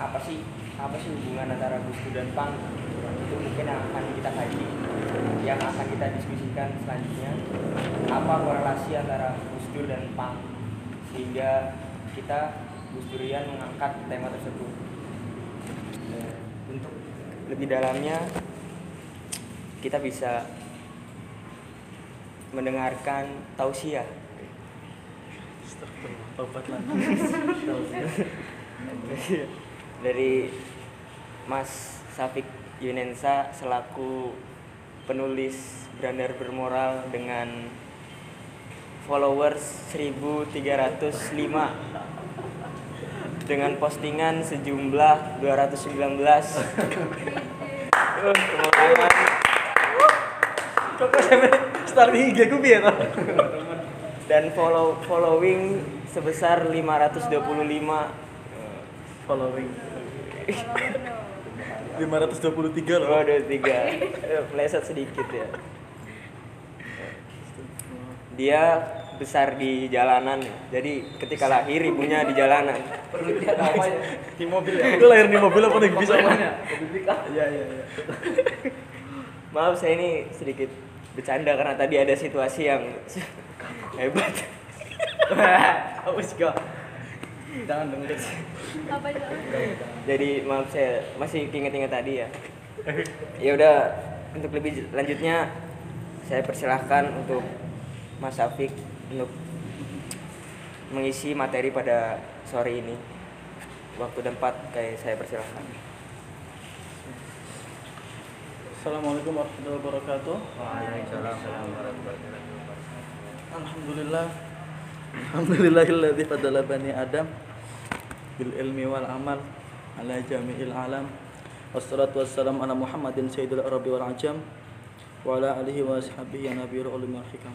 Apa sih apa sih hubungan antara Gus Dur dan Pang? Itu mungkin yang akan kita kaji, yang akan kita diskusikan selanjutnya. Apa korelasi antara Gus Dur dan Pang sehingga kita Gus Durian mengangkat tema tersebut. Untuk lebih dalamnya kita bisa mendengarkan tausiah Tobat lah. dari Mas Safik Yunensa selaku penulis Brandar Bermoral dengan followers 1305 dengan postingan sejumlah 219 Uh, tepuk tangan. Kok start IG ku piye to? Dan follow following sebesar 525 Following 523 loh. Waduh tiga, Eh, meleset sedikit ya. Dia besar di jalanan, jadi ketika lahir ibunya di jalanan. Perlu lihat apa ya? Di mobil ya. Itu lahir di mobil apa nih bisa mana? Iya iya iya. Maaf saya ini sedikit bercanda karena tadi ada situasi yang hebat. Apa sih kok? Jangan dong. apa itu Jadi maaf saya masih inget-inget tadi ya. Ya udah untuk lebih lanjutnya saya persilahkan untuk Mas Safik untuk mengisi materi pada sore ini. Waktu dan tempat kayak saya persilahkan. Assalamualaikum warahmatullahi wabarakatuh. Waalaikumsalam warahmatullahi wabarakatuh. Alhamdulillah. Alhamdulillahilladzi fadala bani Adam bil ilmi wal amal ala jami'il alam. Wassalatu wassalamu ala Muhammadin sayyidil arabi wal ajam wa ala alihi wa sahbihi ya nabiyul ulumi wal hikam.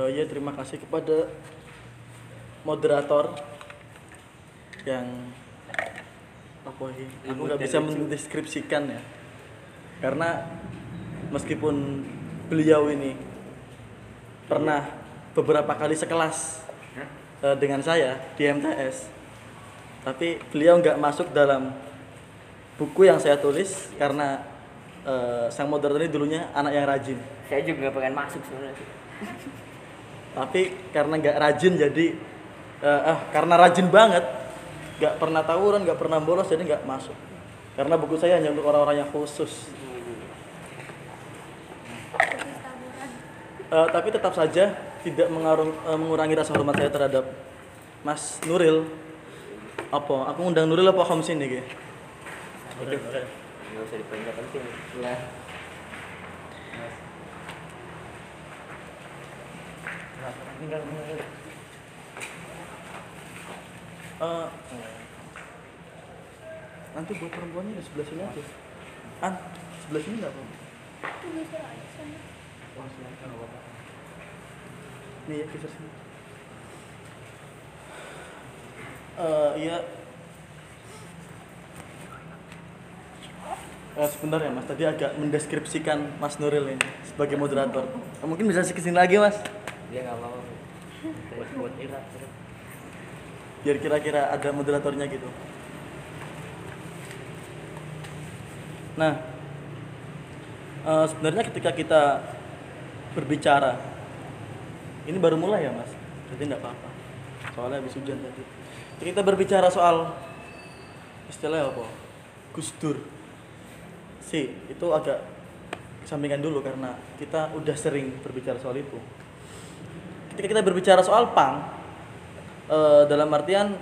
Eh, ya terima kasih kepada moderator yang apa ini? Aku nggak bisa mendeskripsikan ya. Karena meskipun beliau ini pernah beberapa kali sekelas eh, dengan saya di MTS, tapi beliau nggak masuk dalam buku yang saya tulis karena eh, sang moderator ini dulunya anak yang rajin. Saya juga pengen masuk sebenarnya. Tapi karena nggak rajin jadi eh, ah karena rajin banget nggak pernah tawuran nggak pernah bolos jadi nggak masuk. Karena buku saya hanya untuk orang-orang yang khusus. Eh, tapi tetap saja tidak mengarung- eh, mengurangi rasa hormat saya terhadap Mas Nuril. Apa? Aku undang Nuril apa Homsin nih? Ge? Nggak usah dipegang penting. Ya. Eh, nanti buat perempuannya di sebelah sini aja. An, sebelah sini nggak apa? Nih ya, kisah sini. Eh, iya. Eh, sebentar ya mas, tadi agak mendeskripsikan Mas Nuril ini sebagai moderator. Eh, mungkin bisa ke sini lagi mas, Dia nggak mau. Buat buat Ira. biar kira-kira ada moderatornya gitu. Nah, eh, sebenarnya ketika kita berbicara, ini baru mulai ya mas, jadi nggak apa-apa. Soalnya habis hujan tadi. Kita berbicara soal istilahnya apa? Gus Dur. Si, itu agak sampingkan dulu karena kita udah sering berbicara soal itu. Ketika kita berbicara soal pang, eh, dalam artian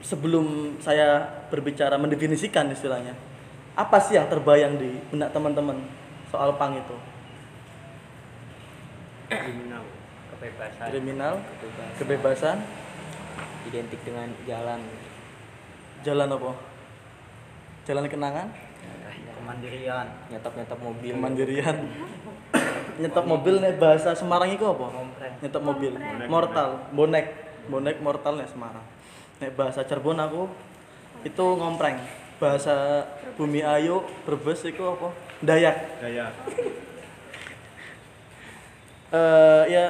sebelum saya berbicara mendefinisikan istilahnya, apa sih yang terbayang di benak teman-teman soal pang itu? Kriminal. Kebebasan. Kriminal, Kebebasan. kebebasan, Identik dengan jalan. jalan apa? Jalan kenangan, Kemandirian. Nyetop-nyetop mobil. kemandirian. Nyetop mobil nih bahasa Semarang itu apa? Ngompreng. Nyetop mobil, mortal, bonek, bonek mortal nih Semarang. Nek bahasa Cirebon aku itu ngompreng. Bahasa Bumi Ayu, Brebes itu apa? Dayak. Gaya. Eh ya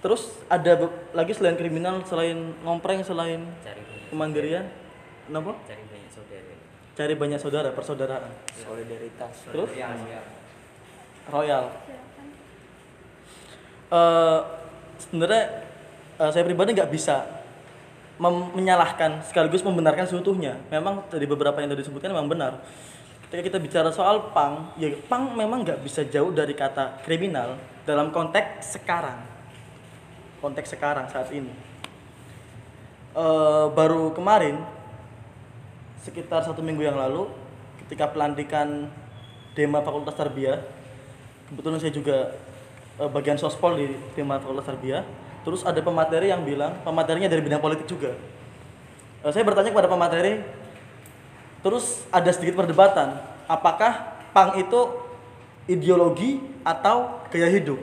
terus ada lagi selain kriminal selain ngompreng selain Cari kemandirian. Kenapa? Cari banyak saudara. cari banyak saudara persaudaraan. Solidaritas. Terus? ya, ya. royal. Eh sebenarnya eh, saya pribadi nggak bisa menyalahkan sekaligus membenarkan seutuhnya. Memang dari beberapa yang tadi disebutkan memang benar ketika kita bicara soal pang ya pang memang nggak bisa jauh dari kata kriminal dalam konteks sekarang. Konteks sekarang saat ini. Eh, baru kemarin sekitar satu minggu yang lalu ketika pelantikan Dema Fakultas Tarbiyah kebetulan saya juga eh, bagian sospol di Dema Fakultas Tarbiyah terus ada pemateri yang bilang pematerinya dari bidang politik juga. Eh, saya bertanya kepada pemateri terus ada sedikit perdebatan apakah pang itu ideologi atau gaya hidup?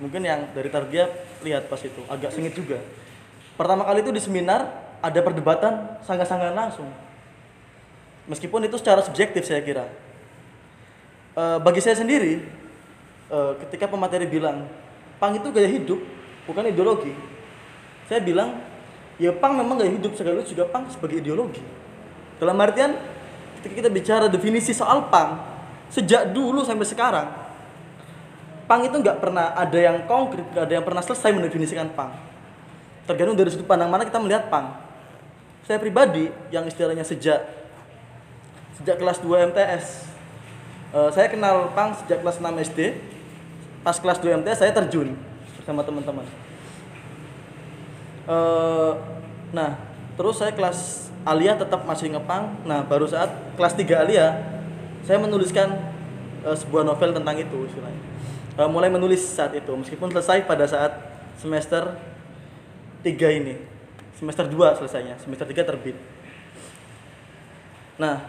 Mungkin yang dari Tarbiyah lihat pas itu agak sengit juga. Pertama kali itu di seminar ada perdebatan sangat-sangat langsung. Meskipun itu secara subjektif saya kira. Eh, bagi saya sendiri eh, ketika pemateri bilang pang itu gaya hidup bukan ideologi saya bilang ya pang memang gaya hidup sekaligus juga pang sebagai ideologi dalam artian ketika kita bicara definisi soal pang sejak dulu sampai sekarang pang itu nggak pernah ada yang konkret nggak ada yang pernah selesai mendefinisikan pang tergantung dari sudut pandang mana kita melihat pang saya pribadi yang istilahnya sejak sejak kelas 2 MTS eh, saya kenal pang sejak kelas 6 SD pas kelas 2 MTS saya terjun bersama teman-teman. Eh, nah terus saya kelas alia tetap masih ngepang. Nah baru saat kelas 3 alia saya menuliskan eh, sebuah novel tentang itu istilahnya. Eh, mulai menulis saat itu meskipun selesai pada saat semester 3 ini. Semester 2 selesainya semester 3 terbit. Nah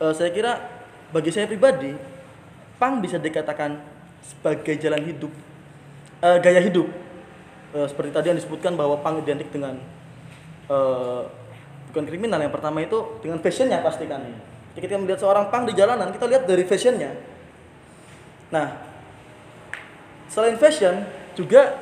eh, saya kira bagi saya pribadi pang bisa dikatakan sebagai jalan hidup eh, gaya hidup. Eh, seperti tadi yang disebutkan bahwa pang identik dengan eh, bukan kriminal yang pertama itu dengan fashionnya pasti kan. Jadi kita melihat seorang pang di jalanan kita lihat dari fashionnya. Nah selain fashion juga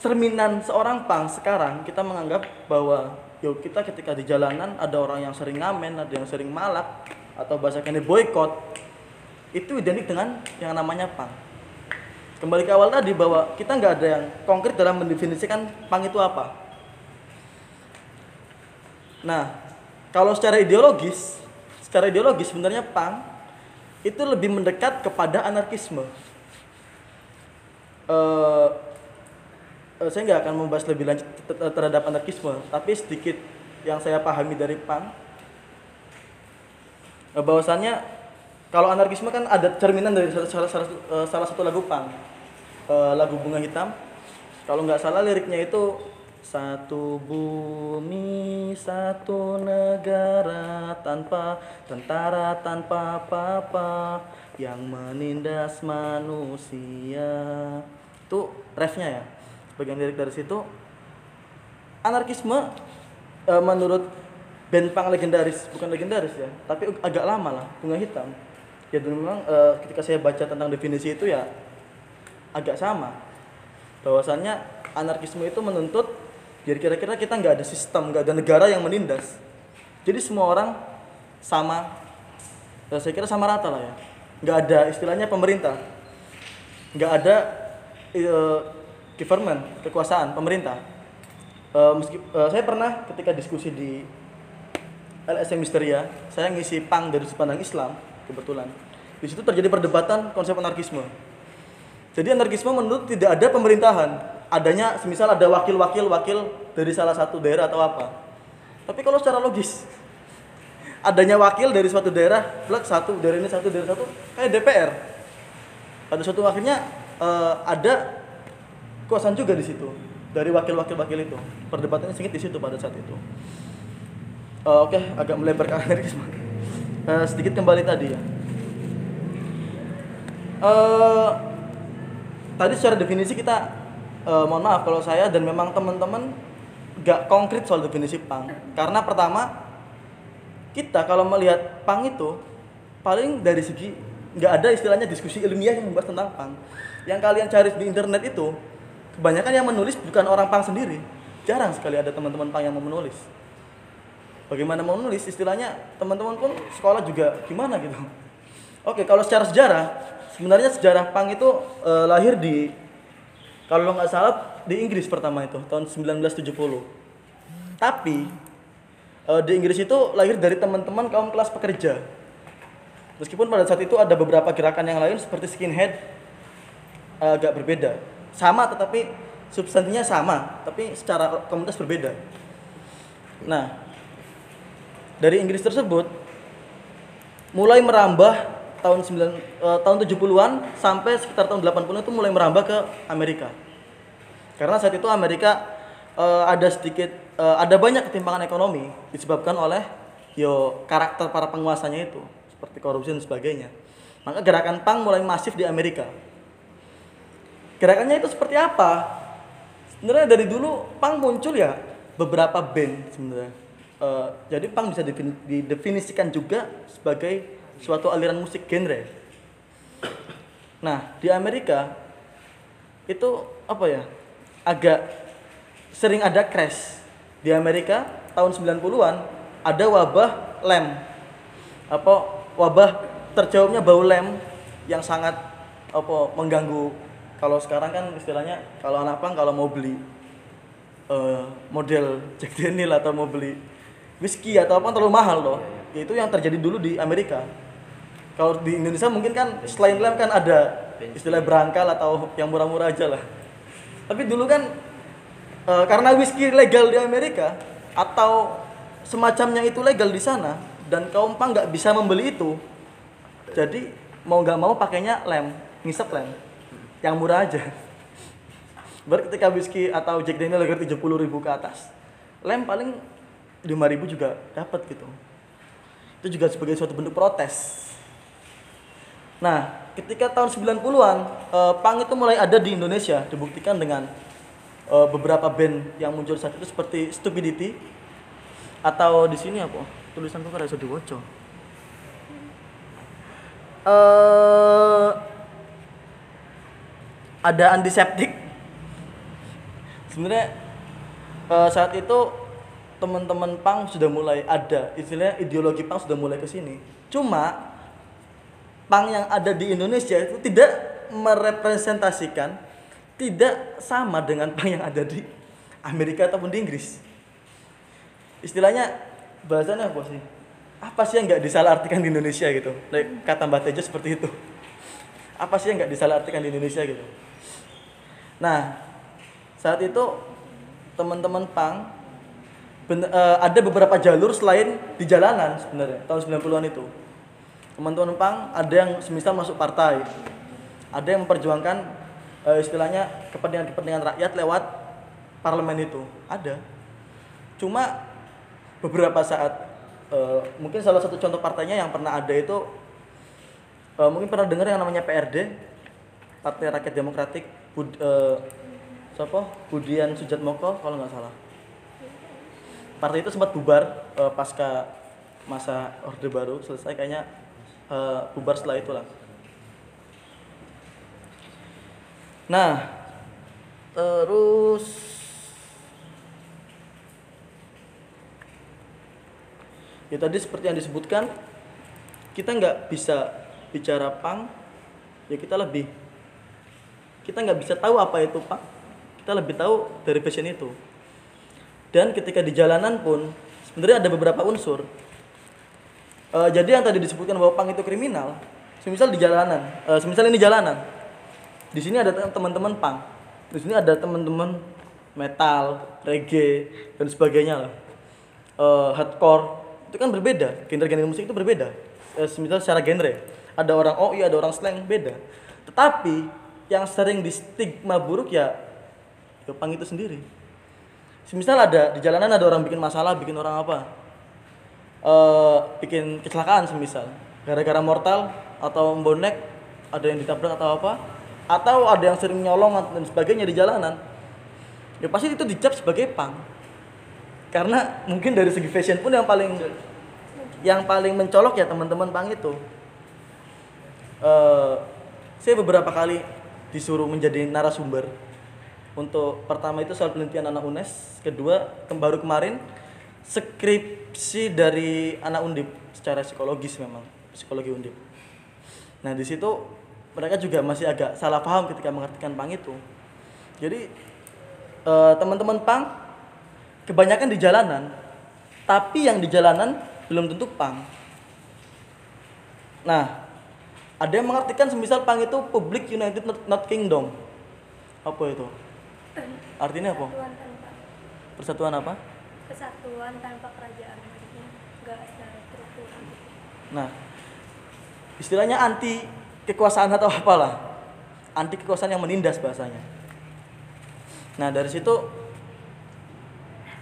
cerminan seorang pang sekarang kita menganggap bahwa yo kita ketika di jalanan ada orang yang sering ngamen ada yang sering malak atau bahasa kene boykot itu identik dengan yang namanya pang kembali ke awal tadi bahwa kita nggak ada yang konkret dalam mendefinisikan pang itu apa nah kalau secara ideologis secara ideologis sebenarnya pang itu lebih mendekat kepada anarkisme. Eh, saya nggak akan membahas lebih lanjut ter- ter- terhadap anarkisme tapi sedikit yang saya pahami dari pang eh, bahwasannya kalau anarkisme kan ada cerminan dari salah, salah, salah, salah satu lagu pang Eh, lagu bunga hitam. Kalau nggak salah liriknya itu satu bumi satu negara tanpa tentara tanpa apa-apa yang menindas manusia. Itu refnya ya bagian lirik dari situ. Anarkisme eh, menurut band punk legendaris bukan legendaris ya tapi agak lama lah bunga hitam. Ya dan memang eh, ketika saya baca tentang definisi itu ya agak sama. Bahwasannya anarkisme itu menuntut jadi kira-kira kita nggak ada sistem nggak ada negara yang menindas. Jadi semua orang sama. Ya, saya kira sama rata lah ya. Nggak ada istilahnya pemerintah. Nggak ada eh, government kekuasaan pemerintah. Eh, meski eh, saya pernah ketika diskusi di LSM Misteria saya ngisi pang dari sudut pandang Islam kebetulan. Di situ terjadi perdebatan konsep anarkisme. Jadi anarkisme menurut tidak ada pemerintahan adanya semisal ada wakil-wakil wakil dari salah satu daerah atau apa. Tapi kalau secara logis adanya wakil dari suatu daerah blok satu dari ini satu dari satu kayak DPR pada suatu akhirnya eh, ada kekuasaan juga di situ dari wakil-wakil wakil itu. Perdebatannya sengit di situ pada saat itu. Eh, oke agak melebar ke anarkisme Eh, sedikit kembali tadi ya. Eh, tadi secara definisi kita eh, mohon maaf kalau saya dan memang teman-teman gak konkret soal definisi pang. Karena pertama kita kalau melihat pang itu paling dari segi nggak ada istilahnya diskusi ilmiah yang membahas tentang pang. Yang kalian cari di internet itu kebanyakan yang menulis bukan orang pang sendiri. Jarang sekali ada teman-teman pang yang mau menulis. Bagaimana mau menulis? Istilahnya teman-teman pun sekolah juga gimana gitu? Oke kalau secara sejarah sebenarnya sejarah pang itu eh, lahir di kalau nggak salah di Inggris pertama itu tahun 1970 tapi eh, di Inggris itu lahir dari teman-teman kaum kelas pekerja Meskipun pada saat itu ada beberapa gerakan yang lain seperti skinhead eh, agak berbeda. Sama tetapi substansinya sama, tapi secara komunitas berbeda. Nah, dari Inggris tersebut mulai merambah tahun 9 eh, tahun 70-an sampai sekitar tahun 80 itu mulai merambah ke Amerika. Karena saat itu Amerika eh, ada sedikit eh, ada banyak ketimpangan ekonomi disebabkan oleh yo karakter para penguasanya itu seperti korupsi dan sebagainya. Maka gerakan pang mulai masif di Amerika. Gerakannya itu seperti apa? Sebenarnya dari dulu pang muncul ya beberapa band sebenarnya. Eh, jadi pang bisa didefinisikan juga sebagai suatu aliran musik genre. Nah, di Amerika itu apa ya? Agak sering ada crash. Di Amerika tahun 90-an ada wabah lem. Apa wabah terjauhnya bau lem yang sangat apa mengganggu kalau sekarang kan istilahnya kalau anak pang kalau mau beli eh, model Jack Daniel atau mau beli whisky atau apa terlalu mahal loh itu yang terjadi dulu di Amerika kalau di Indonesia mungkin kan selain lem kan ada istilah berangkal atau yang murah-murah aja lah. Tapi dulu kan eh, karena whisky legal di Amerika atau semacamnya itu legal di sana dan kaum pang nggak bisa membeli itu jadi mau nggak mau pakainya lem ngisep lem yang murah aja. Baru ketika whisky atau Jack Daniel harga 70 ribu ke atas lem paling 5 ribu juga dapat gitu. Itu juga sebagai suatu bentuk protes nah ketika tahun 90-an eh, pang itu mulai ada di Indonesia dibuktikan dengan eh, beberapa band yang muncul saat itu seperti Stupidity atau di sini apa? Tulisan tuh diwaca. Eh ada antiseptik. Sebenarnya eh, saat itu teman-teman pang sudah mulai ada istilahnya ideologi pang sudah mulai ke sini. Cuma pang yang ada di Indonesia itu tidak merepresentasikan tidak sama dengan pang yang ada di Amerika ataupun di Inggris. Istilahnya bahasanya apa sih? Apa sih yang nggak disalahartikan di Indonesia gitu? Like, kata Mbak Tejo seperti itu. Apa sih yang nggak disalahartikan di Indonesia gitu? Nah saat itu teman-teman pang eh, ada beberapa jalur selain di jalanan sebenarnya tahun 90-an itu teman-teman pang ada yang semisal masuk partai. Ada yang memperjuangkan eh, istilahnya kepentingan-kepentingan rakyat lewat parlemen itu. Ada. Cuma beberapa saat eh, mungkin salah satu contoh partainya yang pernah ada itu eh, mungkin pernah dengar yang namanya PRD Partai Rakyat Demokratik Bud, eh, siapa? Budian Sujatmoko kalau nggak salah. Partai itu sempat bubar eh, pasca masa orde baru selesai kayaknya eh, bubar setelah itulah. Nah terus ya tadi seperti yang disebutkan kita nggak bisa bicara pang ya kita lebih kita nggak bisa tahu apa itu pang kita lebih tahu dari fashion itu. Dan ketika di jalanan pun sebenarnya ada beberapa unsur Eh, jadi yang tadi disebutkan bahwa pang itu kriminal semisal di jalanan eh, semisal ini jalanan di sini ada tem- teman-teman pang di sini ada teman-teman metal reggae dan sebagainya lah. Eh, hardcore itu kan berbeda genre-genre musik itu berbeda. Eh, semisal secara genre ada orang iya ada orang slang beda. Tetapi yang sering di stigma buruk ya ya pang itu sendiri. Semisal ada di jalanan ada orang bikin masalah bikin orang apa eh bikin kecelakaan semisal. Gara-gara mortal atau bonek ada yang ditabrak atau apa atau ada yang sering nyolong dan sebagainya di jalanan ya pasti itu dicap sebagai pang karena mungkin dari segi fashion pun yang paling yang paling mencolok ya teman-teman pang itu. Eh, saya beberapa kali disuruh menjadi narasumber. Untuk pertama itu soal penelitian anak UNES kedua kem- baru kemarin skripsi dari anak undip secara psikologis memang psikologi undip. Nah di situ mereka juga masih agak salah paham ketika mengartikan pang itu. Jadi eh, teman-teman pang kebanyakan di jalanan tapi yang di jalanan belum tentu pang. Nah ada yang mengartikan semisal pang itu public united not, not kingdom. Apa itu? Artinya apa? Persatuan apa? Kesatuan tanpa kerajaan maksudnya nggak ada struktur Nah, istilahnya anti kekuasaan atau apalah. Anti kekuasaan yang menindas bahasanya. Nah, dari situ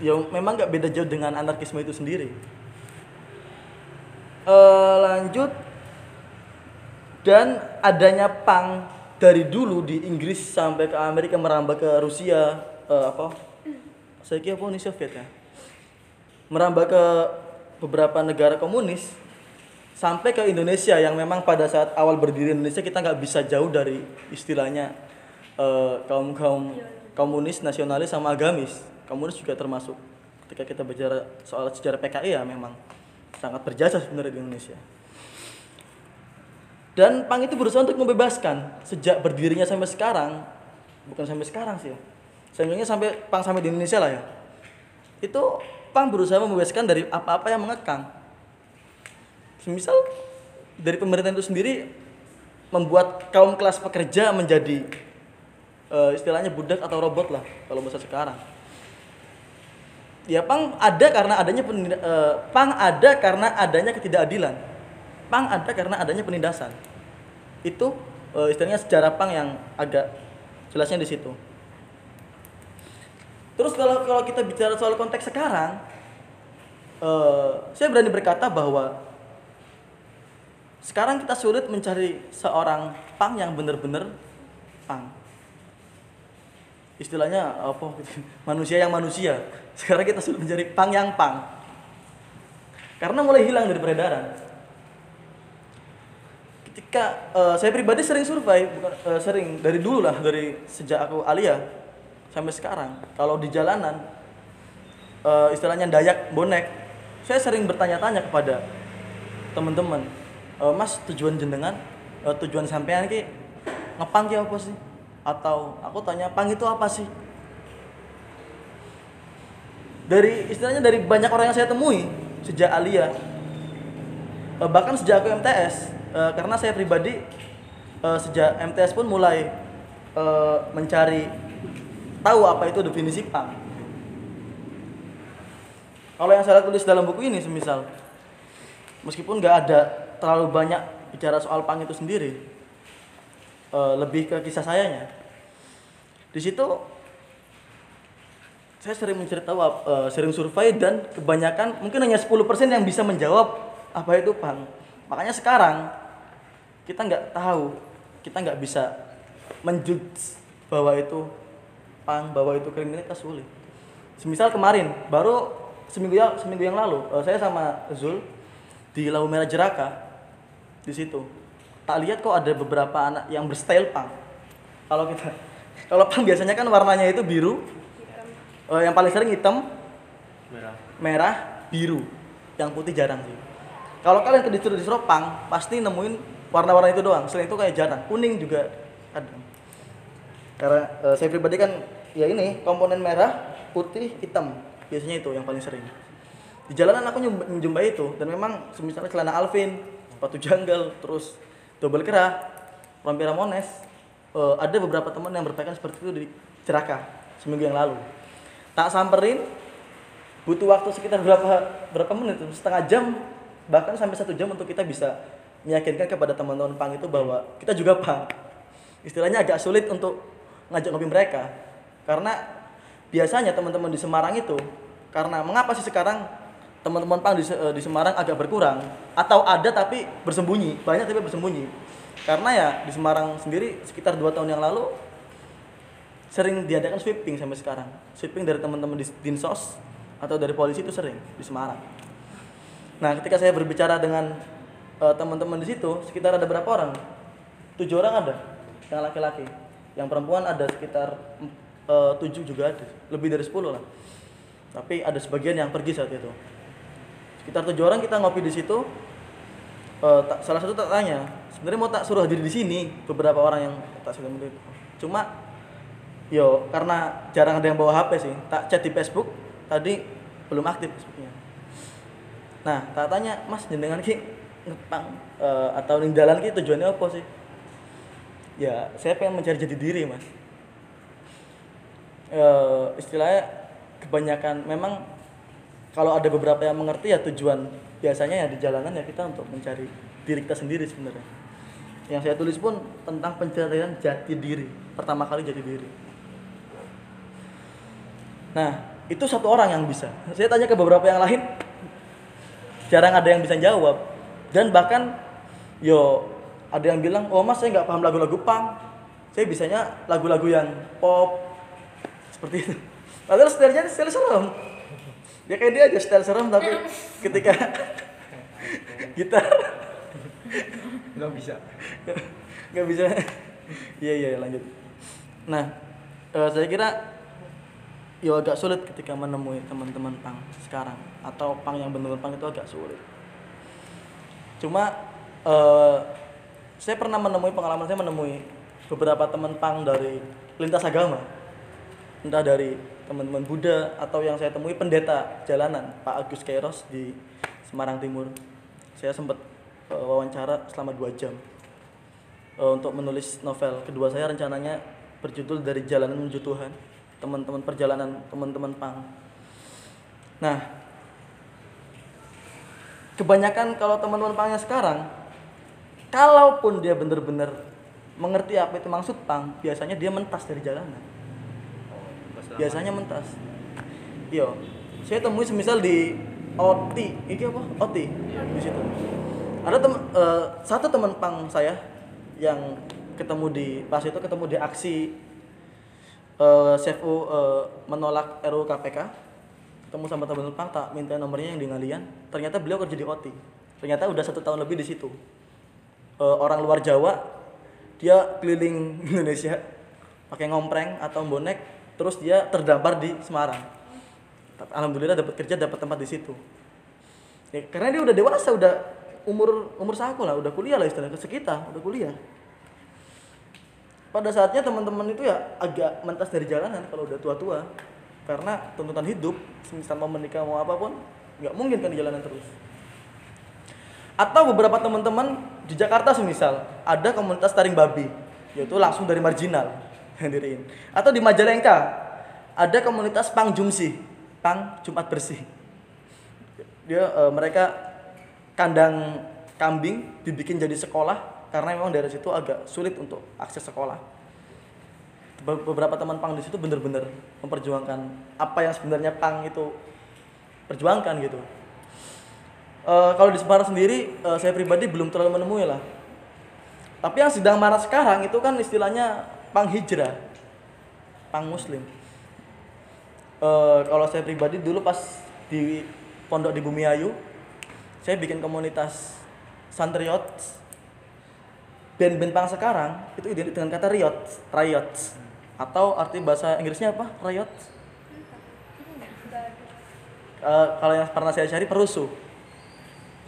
ya memang nggak beda jauh dengan anarkisme itu sendiri. Eh, lanjut dan adanya pang dari dulu di Inggris sampai ke Amerika merambah ke Rusia eh, apa? Saya kira apa Uni Soviet ya. Merambah ke beberapa negara komunis sampai ke Indonesia yang memang pada saat awal berdiri Indonesia kita nggak bisa jauh dari istilahnya eh, kaum kaum komunis nasionalis sama agamis. Komunis juga termasuk ketika kita bicara soal sejarah PKI ya memang sangat berjasa sebenarnya di Indonesia. Dan Pang itu berusaha untuk membebaskan sejak berdirinya sampai sekarang bukan sampai sekarang sih ya sebenarnya sampai Pang sampai di Indonesia lah ya. Itu Pang berusaha membebaskan dari apa-apa yang mengekang Semisal dari pemerintah itu sendiri membuat kaum kelas pekerja menjadi eh, istilahnya budak atau robot lah kalau masa sekarang. Ya pang ada karena adanya eh, pang ada karena adanya ketidakadilan. Pang ada karena adanya penindasan. Itu eh, istilahnya sejarah pang yang agak jelasnya di situ. Terus kalau kalau kita bicara soal konteks sekarang, eh, saya berani berkata bahwa sekarang kita sulit mencari seorang pang yang benar-benar pang. Istilahnya apa? gitu, Manusia yang manusia. Sekarang kita sulit mencari pang yang pang. Karena mulai hilang dari peredaran. Ketika eh, saya pribadi sering survei, eh, sering dari dulu lah, dari sejak aku alia sampai sekarang. Kalau di jalanan eh, istilahnya dayak bonek, saya sering bertanya-tanya kepada teman-teman "Eh, mas tujuan jenengan eh, tujuan sampean ki ngepang ki apa sih? Atau aku tanya pang itu apa sih? Dari istilahnya dari banyak orang yang saya temui sejak alia eh, bahkan sejak aku MTS eh, karena saya pribadi eh, sejak MTS pun mulai eh, mencari tahu apa itu definisi pang. Kalau yang saya tulis dalam buku ini semisal meskipun nggak ada terlalu banyak bicara soal pang itu sendiri eh, lebih ke kisah sayanya. Di situ saya sering menceritakan eh, sering survei dan kebanyakan mungkin hanya 10% yang bisa menjawab apa itu pang makanya sekarang kita nggak tahu kita nggak bisa menjudge bahwa itu pang bahwa itu kriminalitas sulit. Semisal kemarin baru seminggu yang seminggu yang lalu eh, saya sama Zul di Lampu Merah Jeraka di situ. Tak lihat kok ada beberapa anak yang berstyle pang kalau kita kalau pang biasanya kan warnanya itu biru. Eh, yang paling sering hitam. Merah. Merah biru. Yang putih jarang sih. Kalau kalian ke distro distro pang pasti nemuin warna-warna itu doang. Selain itu kayak jarang. Kuning juga kadang. Karena eh, saya pribadi kan ya ini komponen merah putih hitam. Biasanya itu yang paling sering. Di jalanan aku menjumpai itu. Dan memang misalnya celana Alvin sepatu jungle terus double kerah rompi Ramones eh, ada beberapa teman yang berpakaian seperti itu di Ceraka seminggu yang lalu. Tak samperin butuh waktu sekitar berapa berapa menit? Setengah jam bahkan sampai satu jam untuk kita bisa meyakinkan kepada teman-teman pang itu bahwa kita juga pang istilahnya agak sulit untuk ngajak ngopi mereka. Karena biasanya teman-teman di Semarang itu karena mengapa sih sekarang teman-teman pang di, eh, di Semarang agak berkurang. Atau ada tapi bersembunyi. Banyak tapi bersembunyi. Karena ya di Semarang sendiri sekitar dua tahun yang lalu sering diadakan sweeping sampai sekarang. Sweeping dari teman-teman di dinsos atau dari polisi itu sering di Semarang. Nah ketika saya berbicara dengan eh, teman-teman di situ sekitar ada berapa orang? Tujuh orang ada yang laki-laki. Yang perempuan ada sekitar eh, tujuh juga ada. Lebih dari 10 lah. Tapi ada sebagian yang pergi saat itu sekitar tujuh orang kita ngopi di situ. Eh, tak- salah satu tak tanya sebenarnya mau tak suruh hadir di sini? Beberapa orang yang tak sudah menurut cuma yo karena jarang ada yang bawa HP sih. Tak chat di Facebook tadi belum aktif Facebooknya. Nah tak tanya mas jenengan ki ngepang eh, atau ning dalan ki tujuannya apa sih? Ya saya pengen mencari jati diri mas. Eh, istilahnya kebanyakan memang kalau ada beberapa yang mengerti ya tujuan biasanya ya di jalanan ya kita untuk mencari diri kita sendiri sebenarnya. Yang saya tulis pun tentang pencarian jati diri pertama kali jati diri. Nah itu satu orang yang bisa. Saya tanya ke beberapa yang lain jarang ada yang bisa jawab. Dan bahkan yo ada yang bilang oh mas saya nggak paham lagu-lagu punk. Saya bisanya lagu-lagu yang pop seperti itu. Padahal stylenya style serem ya kayak dia aja style serem tapi ketika gitar nggak bisa. Nggak bisa. Iya iya lanjut. Nah eh, saya kira ya agak sulit ketika menemui teman-teman pang sekarang atau pang yang benar pang itu agak sulit. Cuma eh, saya pernah menemui pengalaman saya menemui beberapa teman pang dari lintas agama. Entah dari teman-teman Buddha atau yang saya temui pendeta jalanan Pak Agus Kairos di Semarang Timur. Saya sempat eh, wawancara selama dua jam eh, untuk menulis novel. Kedua saya rencananya berjudul dari jalanan menuju Tuhan teman-teman perjalanan teman-teman pang. Nah kebanyakan kalau teman-teman pangnya sekarang kalaupun dia benar-benar mengerti apa itu maksud pang biasanya dia mentas dari jalanan biasanya mentas. Iya. Saya temui semisal di OT ini apa? OT di situ. Ada tem eh, satu teman pang saya yang ketemu di pas itu ketemu di aksi CFU eh, menolak RUU KPK ketemu sama teman pang tak minta nomornya yang di ngalian. Ternyata beliau kerja di OT ternyata udah satu tahun lebih di situ. Eh, orang luar Jawa dia keliling Indonesia. Pakai ngompreng atau bonek terus dia terdampar di Semarang. Alhamdulillah dapat kerja dapat tempat di situ. Ya, karena dia udah dewasa udah umur umur saku lah udah kuliah lah istilahnya sekitar udah kuliah. Pada saatnya teman-teman itu ya agak mentas dari jalanan kalau udah tua-tua. Karena tuntutan hidup semisal mau menikah mau apa pun nggak mungkin kan di jalanan terus. Atau beberapa teman-teman di Jakarta semisal ada komunitas taring babi yaitu langsung dari marginal yang diriin atau di Majalengka ada komunitas pang jumsi pang Jumat bersih. Dia eh, mereka kandang kambing dibikin jadi sekolah karena memang dari situ agak sulit untuk akses sekolah. Be- beberapa teman pang di situ benar-benar memperjuangkan apa yang sebenarnya pang itu perjuangkan gitu. Eh, kalau di Semarang sendiri eh, saya pribadi belum terlalu menemui lah tapi yang sedang marah sekarang itu kan istilahnya pang hijrah pang muslim Eh, kalau saya pribadi dulu pas di pondok di Bumi Ayu saya bikin komunitas santriot. Band-band pang sekarang itu identik dengan kata riot riot. Atau arti bahasa Inggrisnya apa? Riot? Eh, kalau yang pernah saya cari perusuh.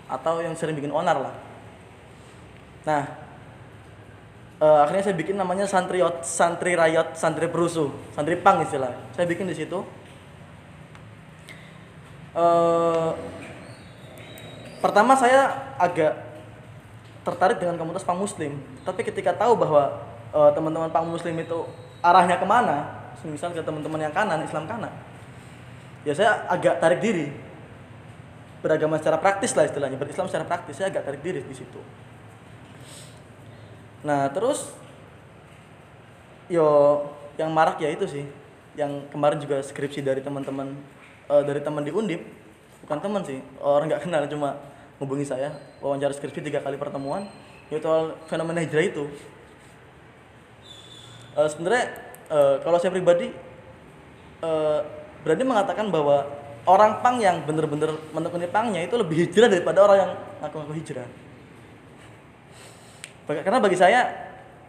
Atau yang sering bikin onar lah. Nah, eh, akhirnya saya bikin namanya santriot, santri rayot, santri perusuh, santri pang istilah. Saya bikin di situ. Eh, pertama saya agak tertarik dengan komunitas pang muslim, tapi ketika tahu bahwa eh, teman-teman pang muslim itu arahnya ke mana, misal ke teman-teman yang kanan, Islam kanan, ya saya agak tarik diri beragama secara praktis lah istilahnya berislam secara praktis saya agak tarik diri di situ nah terus yo yang marak ya itu sih. Yang kemarin juga skripsi dari teman-teman eh, dari teman di undip. Bukan teman sih orang nggak kenal cuma hubungi saya. Wawancara skripsi tiga kali pertemuan. Yaitu soal fenomena hijrah itu. Eh, sebenarnya eh, kalau saya pribadi eh, berani mengatakan bahwa orang pang yang benar-benar menekuni pangnya itu lebih hijrah daripada orang yang ngaku-ngaku hijrah. Karena bagi saya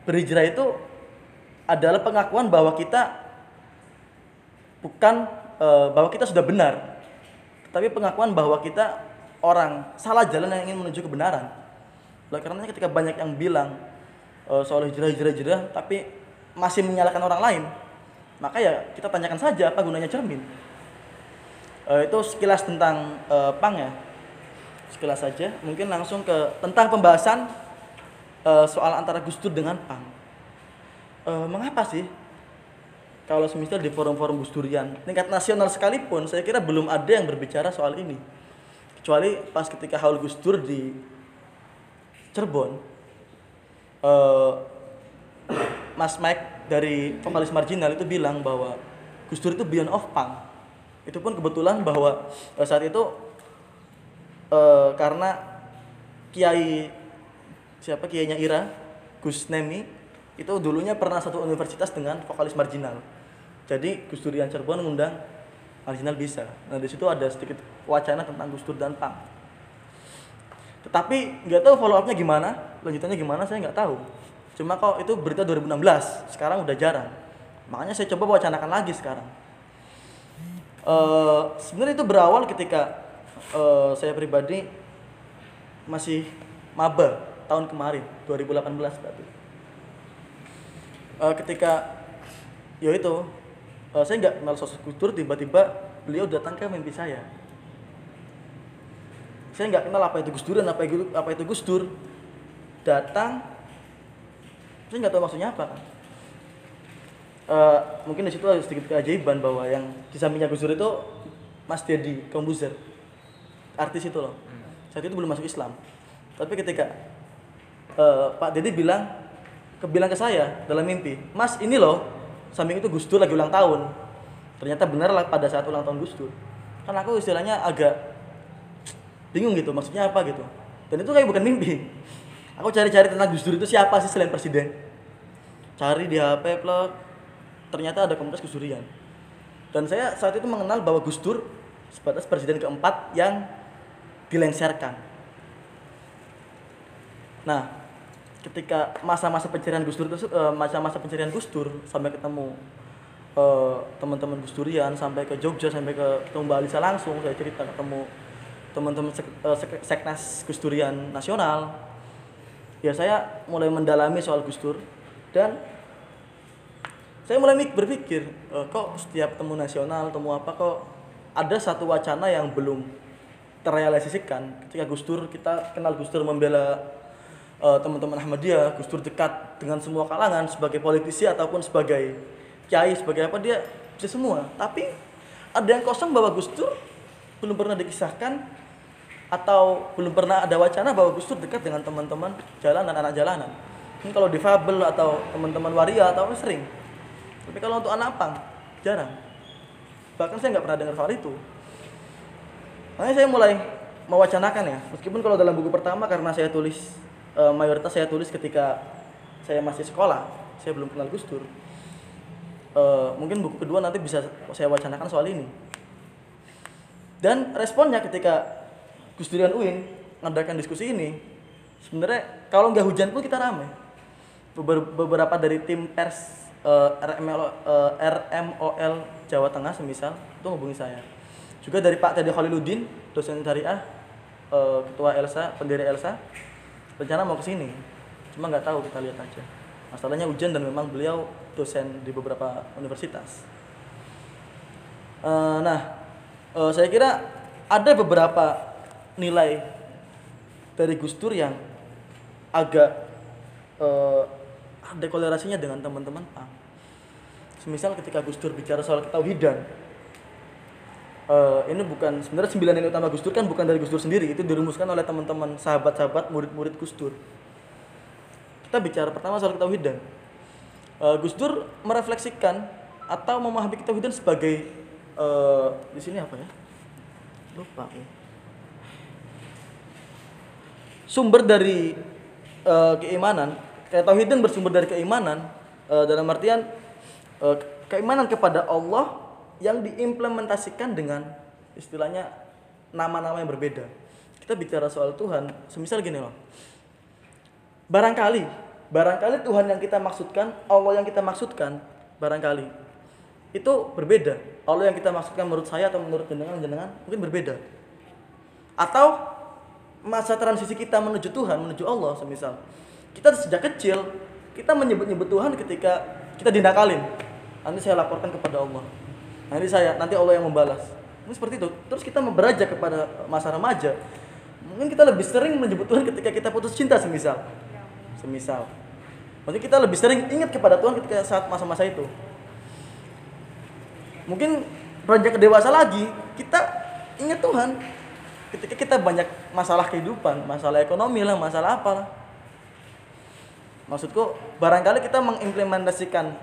berhijrah itu adalah pengakuan bahwa kita bukan eh, bahwa kita sudah benar, tapi pengakuan bahwa kita orang salah jalan yang ingin menuju kebenaran. Oleh karenanya ketika banyak yang bilang eh, soal hijrah hijrah hijrah, tapi masih menyalahkan orang lain, maka ya kita tanyakan saja apa gunanya cermin. Eh, itu sekilas tentang eh, pang ya, sekilas saja. Mungkin langsung ke tentang pembahasan eh, soal antara Gus Dur dengan pang. Eh, mengapa sih? Kalau semisal di forum-forum Gus Durian tingkat nasional sekalipun saya kira belum ada yang berbicara soal ini. Kecuali pas ketika haul Gus Dur di Cirebon eh, Mas Mike dari vokalis marginal itu bilang bahwa Gus Dur itu beyond of punk itu pun kebetulan bahwa saat itu eh, karena Kiai siapa Kiainya Ira Gus Nemi itu dulunya pernah satu universitas dengan vokalis marginal. Jadi Gus Durian Cirebon ngundang marginal bisa. Nah di situ ada sedikit wacana tentang Gus Dur dan Pang. Tetapi nggak tahu follow upnya gimana lanjutannya gimana saya nggak tahu. Cuma kok itu berita 2016 sekarang udah jarang. Makanya saya coba wacanakan lagi sekarang. Eh, sebenarnya itu berawal ketika eh, saya pribadi masih maba tahun kemarin 2018 berarti. Eh, ketika ya itu eh, saya nggak kenal sosok Gus Dur tiba-tiba beliau datang ke mimpi saya. Saya nggak kenal apa itu Gus Dur dan apa itu apa itu Gus Dur. Datang saya nggak tahu maksudnya apa kan. Eh, mungkin di situ ada sedikit keajaiban bahwa yang di sampingnya Gus Dur itu Mas Dedi Kombuzer artis itu loh. Saat itu belum masuk Islam. Tapi ketika eh, Pak Dedi bilang ke bilang ke saya dalam mimpi Mas ini loh samping itu Gus Dur lagi ulang tahun. Ternyata benar lah pada saat ulang tahun Gus Dur. Kan aku istilahnya agak bingung gitu maksudnya apa gitu. Dan itu kayak bukan mimpi. Aku cari-cari tentang Gus Dur itu siapa sih selain presiden? Cari di HP plek ternyata ada komunitas Gus Durian. Dan saya saat itu mengenal bahwa Gus Dur sebatas presiden keempat yang dilengsarkan. Nah ketika masa-masa pencarian Gus Dur eh, masa-masa pencarian Gus Dur sampai ketemu eh, teman-teman Gus Durian sampai ke Jogja sampai ke ketemu Mbak Alisa langsung saya cerita ketemu teman-teman eh, sek- seknas Gus Durian nasional. Ya saya mulai mendalami soal Gus Dur dan saya mulai berpikir kok setiap temu nasional temu apa kok ada satu wacana yang belum terrealisasikan. Ketika Gus Dur kita kenal Gus Dur membela eh, teman-teman Ahmadiyah Gus Dur dekat dengan semua kalangan sebagai politisi ataupun sebagai kiai sebagai apa dia bisa semua. Tapi ada yang kosong bahwa Gus Dur belum pernah dikisahkan atau belum pernah ada wacana bahwa Gus Dur dekat dengan teman-teman jalanan anak jalanan. Ini kalau difabel atau teman-teman waria atau sering. Tapi kalau untuk anak pang jarang. Bahkan saya nggak pernah dengar soal itu. Makanya saya mulai mewacanakan ya. Meskipun kalau dalam buku pertama karena saya tulis eh, mayoritas saya tulis ketika saya masih sekolah. Saya belum kenal Gus Dur. Eh, mungkin buku kedua nanti bisa saya wacanakan soal ini. Dan responnya ketika Gus Durian UIN ngadakan diskusi ini sebenarnya kalau nggak hujan pun kita rame. Beber- beberapa dari tim pers eh, RML, eh, RMOL Jawa Tengah semisal itu hubungi saya. Juga dari Pak Teddy Khaliludin dosen syariah eh, ketua Elsa pendiri Elsa rencana mau ke sini cuma nggak tahu kita lihat aja masalahnya hujan dan memang beliau dosen di beberapa universitas Eh, nah eh, saya kira ada beberapa nilai dari Gus Dur yang agak eh, ada kolerasinya dengan teman-teman PAM. Semisal ketika Gus Dur bicara soal ketauhidan, eh, ini bukan sebenarnya sembilan nilai utama Gus Dur kan bukan dari Gus Dur sendiri, itu dirumuskan oleh teman-teman sahabat-sahabat murid-murid Gus Dur. Kita bicara pertama soal ketauhidan. Eh, Gus Dur merefleksikan atau memahami ketauhidan sebagai eh, di sini apa ya? Lupa aku. Sumber dari eh, keimanan, ketauhidan bersumber dari keimanan eh, dalam artian eh, keimanan kepada Allah yang diimplementasikan dengan istilahnya nama-nama yang berbeda. Kita bicara soal Tuhan, semisal gini loh. Barangkali barangkali Tuhan yang kita maksudkan, Allah yang kita maksudkan, barangkali itu berbeda. Allah yang kita maksudkan menurut saya atau menurut jenengan jenengan mungkin berbeda. Atau masa transisi kita menuju Tuhan, menuju Allah semisal. Kita sejak kecil kita menyebut-nyebut Tuhan ketika kita dinakalin. Nanti saya laporkan kepada Allah. Nanti saya, nanti Allah yang membalas. Mungkin seperti itu. Terus kita beranjak kepada masa remaja. Mungkin kita lebih sering menyebut Tuhan ketika kita putus cinta semisal. Semisal. Maksudnya kita lebih sering ingat kepada Tuhan ketika saat masa-masa itu. Mungkin beranjak ke dewasa lagi, kita ingat Tuhan ketika kita banyak masalah kehidupan, masalah ekonomi lah, masalah apa lah. Maksudku, barangkali kita mengimplementasikan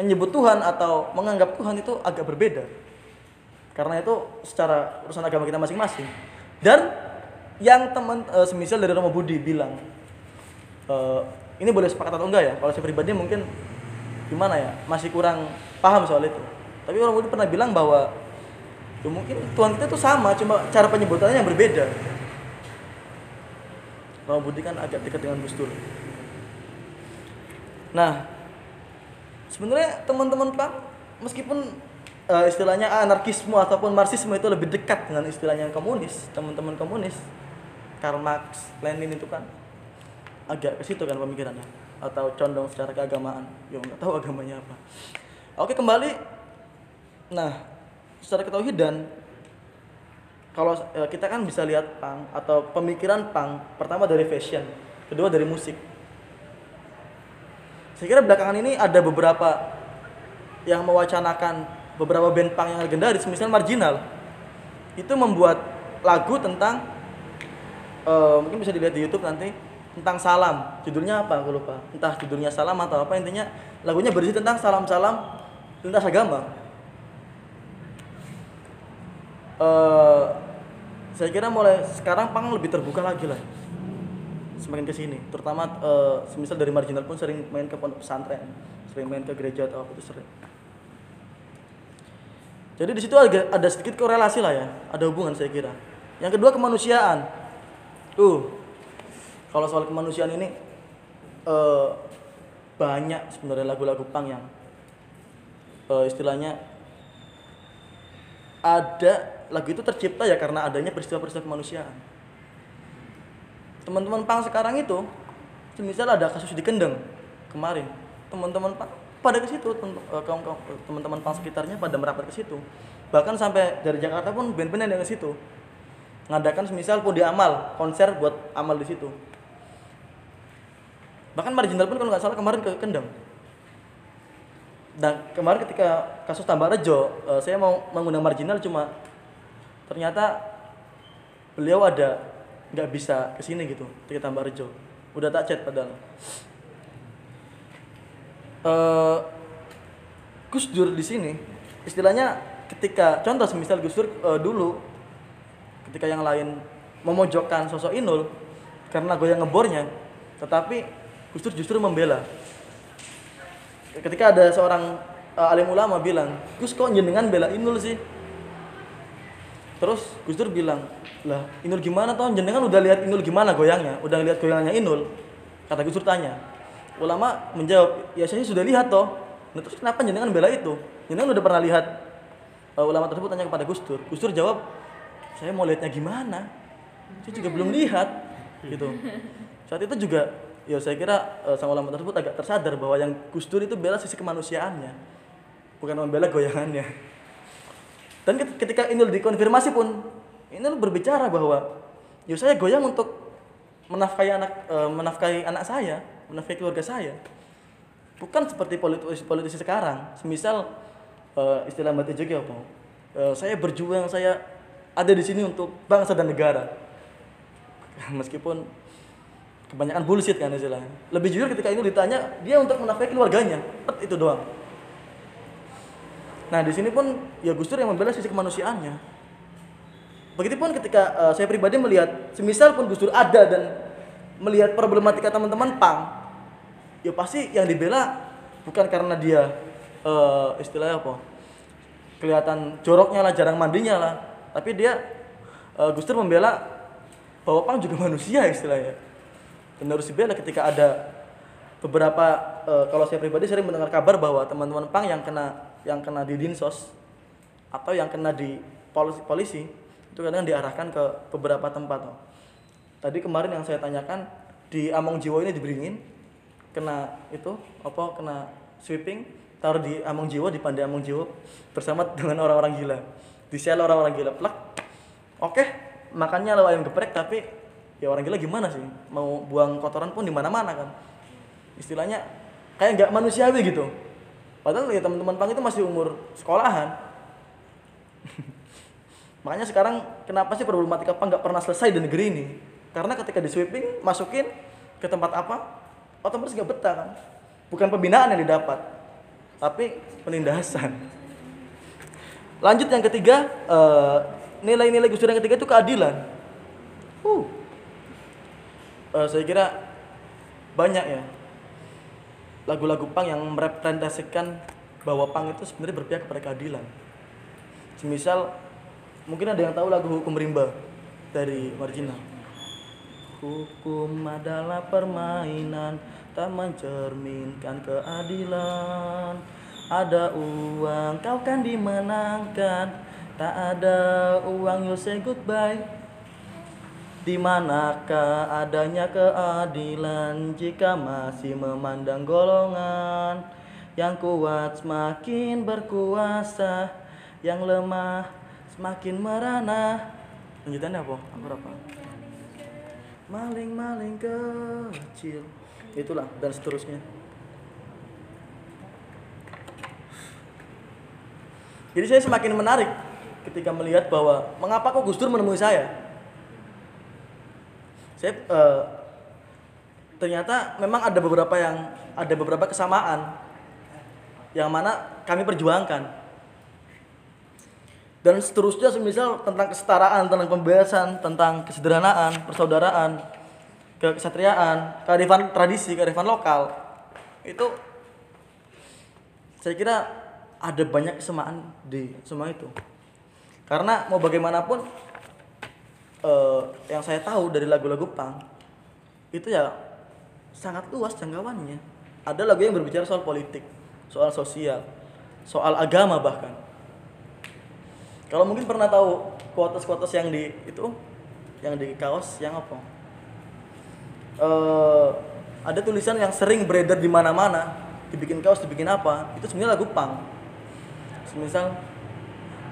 menyebut Tuhan atau menganggap Tuhan itu agak berbeda. Karena itu secara urusan agama kita masing-masing. Dan yang teman e, semisal dari Romo Budi bilang, e, ini boleh sepakat atau enggak ya? Kalau saya pribadi mungkin gimana ya, masih kurang paham soal itu. Tapi Romo Budi pernah bilang bahwa ya mungkin Tuhan kita itu sama, cuma cara penyebutannya yang berbeda. Romo Budi kan agak dekat dengan Gus Dur. Nah, sebenarnya teman-teman Pak, meskipun uh, istilahnya anarkisme ataupun marxisme itu lebih dekat dengan istilahnya komunis, teman-teman komunis, Karl Marx, Lenin itu kan agak ke situ kan pemikirannya atau condong secara keagamaan. Ya nggak tahu agamanya apa. Oke kembali. Nah, secara ketauhidan kalau uh, kita kan bisa lihat pang atau pemikiran pang pertama dari fashion, kedua dari musik saya kira belakangan ini ada beberapa yang mewacanakan beberapa band punk yang legendaris, misalnya Marginal. Itu membuat lagu tentang uh, mungkin bisa dilihat di YouTube nanti tentang salam. Judulnya apa? Aku lupa. Entah judulnya salam atau apa intinya lagunya berisi tentang salam-salam lintas agama. Uh, saya kira mulai sekarang pang lebih terbuka lagi lah semakin ke sini. Terutama uh, semisal dari marginal pun sering main ke pondok pesantren. Sering main ke gereja atau apa itu sering. Jadi di situ ada, sedikit korelasi lah ya. Ada hubungan saya kira. Yang kedua kemanusiaan. Tuh kalau soal kemanusiaan ini uh, banyak sebenarnya lagu-lagu pang yang uh, istilahnya ada lagu itu tercipta ya karena adanya peristiwa-peristiwa kemanusiaan teman-teman pang sekarang itu misal ada kasus di Kendeng kemarin teman-teman pang pada ke situ eh, kaum teman-teman pang sekitarnya pada merapat ke situ. Bahkan sampai dari Jakarta pun band-band yang ke situ. Ngadakan semisal pun di amal konser buat amal di situ. Bahkan marginal pun kalau nggak salah kemarin ke Kendeng. Dan kemarin ketika kasus tambah rejo eh, saya mau mengundang marginal cuma ternyata beliau ada nggak bisa ke sini gitu kita tambah rejo. Udah tak chat padahal. Uh, Gus Dur di sini istilahnya ketika contoh semisal Gus Dur uh, dulu ketika yang lain memojokkan sosok Inul karena goyang ngebornya tetapi Gus Dur justru membela. Ketika ada seorang uh, alim ulama bilang Gus kok jenengan bela Inul sih terus Gus Dur bilang lah Inul gimana toh? Jenengan udah lihat Inul gimana goyangnya? Udah lihat goyangannya Inul? Kata Gus Dur tanya. Ulama menjawab ya saya sudah lihat toh. Nah, terus kenapa jenengan bela itu? Jenengan udah pernah lihat uh, ulama tersebut tanya kepada Gus Dur. Gus Dur jawab saya mau lihatnya gimana? Saya juga belum lihat. Gitu. Saat itu juga ya saya kira uh, sang ulama tersebut agak tersadar bahwa yang Gus Dur itu bela sisi kemanusiaannya bukan membela goyangannya dan ketika Inul dikonfirmasi pun ini berbicara bahwa ya saya goyang untuk menafkahi anak e, menafkahi anak saya, menafkahi keluarga saya. Bukan seperti politisi politisi sekarang. Semisal e, istilah Mbak juga apa? E, saya berjuang, saya ada di sini untuk bangsa dan negara. Meskipun kebanyakan bullshit kan istilahnya. Lebih jujur ketika ini ditanya, dia untuk menafkahi keluarganya. Itu doang. Nah, di sini pun ya Gus Dur yang membela sisi kemanusiaannya Begitupun ketika uh, saya pribadi melihat, semisal pun Gus Dur ada dan melihat problematika teman-teman pang, ya pasti yang dibela bukan karena dia uh, istilahnya apa, kelihatan joroknya lah, jarang mandinya lah, tapi dia uh, Gus Dur membela bahwa pang juga manusia istilahnya. Dan harus dibela ketika ada beberapa eh, kalau saya pribadi sering mendengar kabar bahwa teman-teman pang yang kena yang kena di dinsos atau yang kena di polisi, polisi itu kadang diarahkan ke beberapa tempat Om. tadi kemarin yang saya tanyakan di Among Jiwo ini diberingin kena itu apa kena sweeping taruh di Among Jiwo di Pandai Among Jiwo bersama dengan orang-orang gila. Di sel orang-orang gila plak oke makannya lo ayam geprek tapi ya orang gila gimana sih? Mau buang kotoran pun di mana-mana kan? Istilahnya kayak nggak manusiawi gitu padahal ya teman-teman pang itu masih umur sekolahan. Makanya sekarang kenapa sih problematika pang nggak pernah selesai di negeri ini? Karena ketika di sweeping masukin ke tempat apa otomatis nggak betah kan? Bukan pembinaan yang didapat tapi penindasan. Lanjut yang ketiga eh, nilai-nilai Gus Dur yang ketiga itu keadilan. Uh Eh, saya kira banyak ya lagu-lagu pang yang merepresentasikan bahwa pang itu sebenarnya berpihak kepada keadilan. Semisal mungkin ada yang tahu lagu Hukum Rimba dari Marginal. Hukum adalah permainan tak mencerminkan keadilan. Ada uang kau kan dimenangkan, tak ada uang you say goodbye. Di manakah adanya keadilan jika masih memandang golongan yang kuat semakin berkuasa, yang lemah semakin merana. Lanjutannya apa? Aku apa? Maling-maling kecil. Itulah dan seterusnya. Jadi saya semakin menarik ketika melihat bahwa mengapa kok Gus Dur menemui saya saya eh, ternyata memang ada beberapa yang ada beberapa kesamaan. Yang mana kami perjuangkan. Dan seterusnya semisal tentang kesetaraan tentang pembebasan tentang kesederhanaan persaudaraan kekesatriaan kearifan tradisi kearifan lokal. Itu saya kira ada banyak kesamaan di semua itu. Karena mau bagaimanapun eh, yang saya tahu dari lagu-lagu punk itu ya sangat luas jangkauannya. Ada lagu yang berbicara soal politik, soal sosial, soal agama bahkan. Kalau mungkin pernah tahu kuotas-kuotas yang di itu, yang di kaos yang apa? Eh, ada tulisan yang sering beredar di mana-mana, dibikin kaos, dibikin apa? Itu sebenarnya lagu punk. Semisal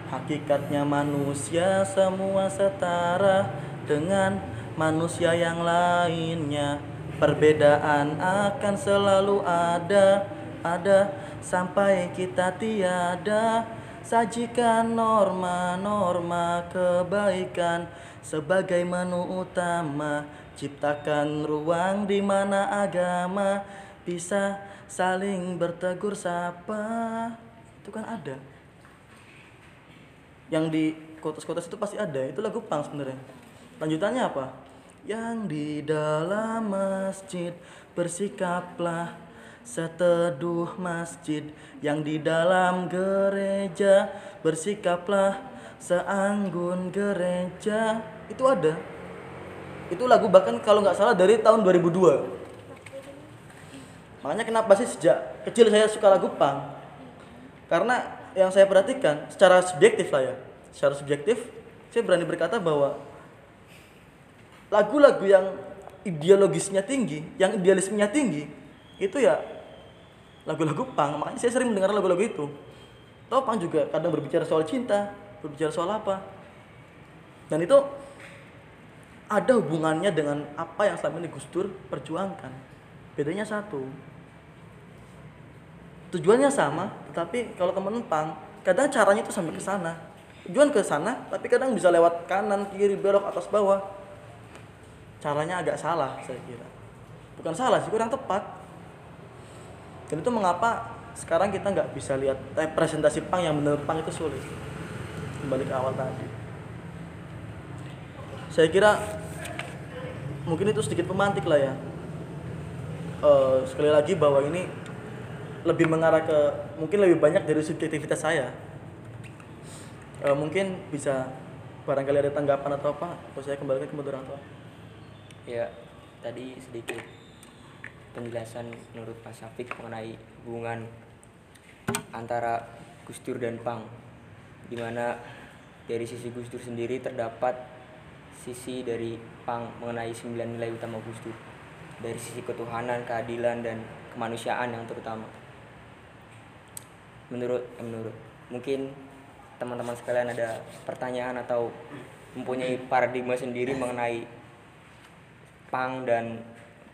Hakikatnya manusia semua setara dengan manusia yang lainnya. Perbedaan akan selalu ada, ada sampai kita tiada. Sajikan norma-norma kebaikan sebagai menu utama. Ciptakan ruang di mana agama bisa saling bertegur sapa. Itu kan ada yang di kotas-kotas itu pasti ada itu lagu punk sebenarnya. Lanjutannya apa? Yang di dalam masjid bersikaplah seteduh masjid. Yang di dalam gereja bersikaplah seanggun gereja. Itu ada. Itu lagu bahkan kalau nggak salah dari tahun 2002 makanya kenapa sih sejak kecil saya suka lagu punk? Karena yang saya perhatikan secara subjektif lah ya. Secara subjektif saya berani berkata bahwa lagu-lagu yang ideologisnya tinggi yang idealismenya tinggi itu ya lagu-lagu pang makanya saya sering mendengar lagu-lagu itu. Tahu pang juga kadang berbicara soal cinta berbicara soal apa. Dan itu ada hubungannya dengan apa yang selama ini Gus Dur perjuangkan. Bedanya satu tujuannya sama tetapi kalau temen pang kadang caranya itu sampai ke sana. Tujuan ke sana tapi kadang bisa lewat kanan kiri belok atas bawah. Caranya agak salah saya kira. Bukan salah sih kurang tepat. Dan itu mengapa sekarang kita nggak bisa lihat representasi pang yang benar pang itu sulit. Kembali ke awal tadi. Saya kira mungkin itu sedikit pemantik lah ya. Eh, sekali lagi bahwa ini lebih mengarah ke mungkin lebih banyak dari subjektivitas saya. Eh, mungkin bisa barangkali ada tanggapan atau apa atau saya kembalikan ke moderator ya tadi sedikit penjelasan menurut Mas Syafiq mengenai hubungan antara Gus Dur dan Pang di mana dari sisi Gus Dur sendiri terdapat sisi dari Pang mengenai sembilan nilai utama Gus Dur. Dari sisi ketuhanan, keadilan dan kemanusiaan yang terutama menurut eh, menurut mungkin teman-teman sekalian ada pertanyaan atau mempunyai paradigma sendiri mengenai Pang dan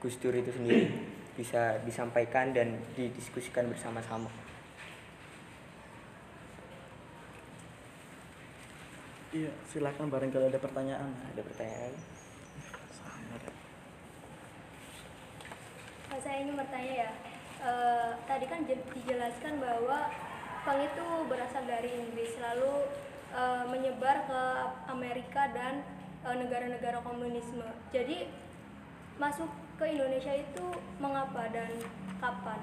Gus Dur itu sendiri bisa disampaikan dan didiskusikan bersama-sama. Iya, silakan barangkali ada pertanyaan. Ada pertanyaan? Saya ingin bertanya ya, eh, tadi kan je- dijelaskan bahwa Pang itu berasal dari Inggris lalu eh, menyebar ke Amerika dan eh, negara-negara komunisme. Jadi masuk ke Indonesia itu mengapa dan kapan?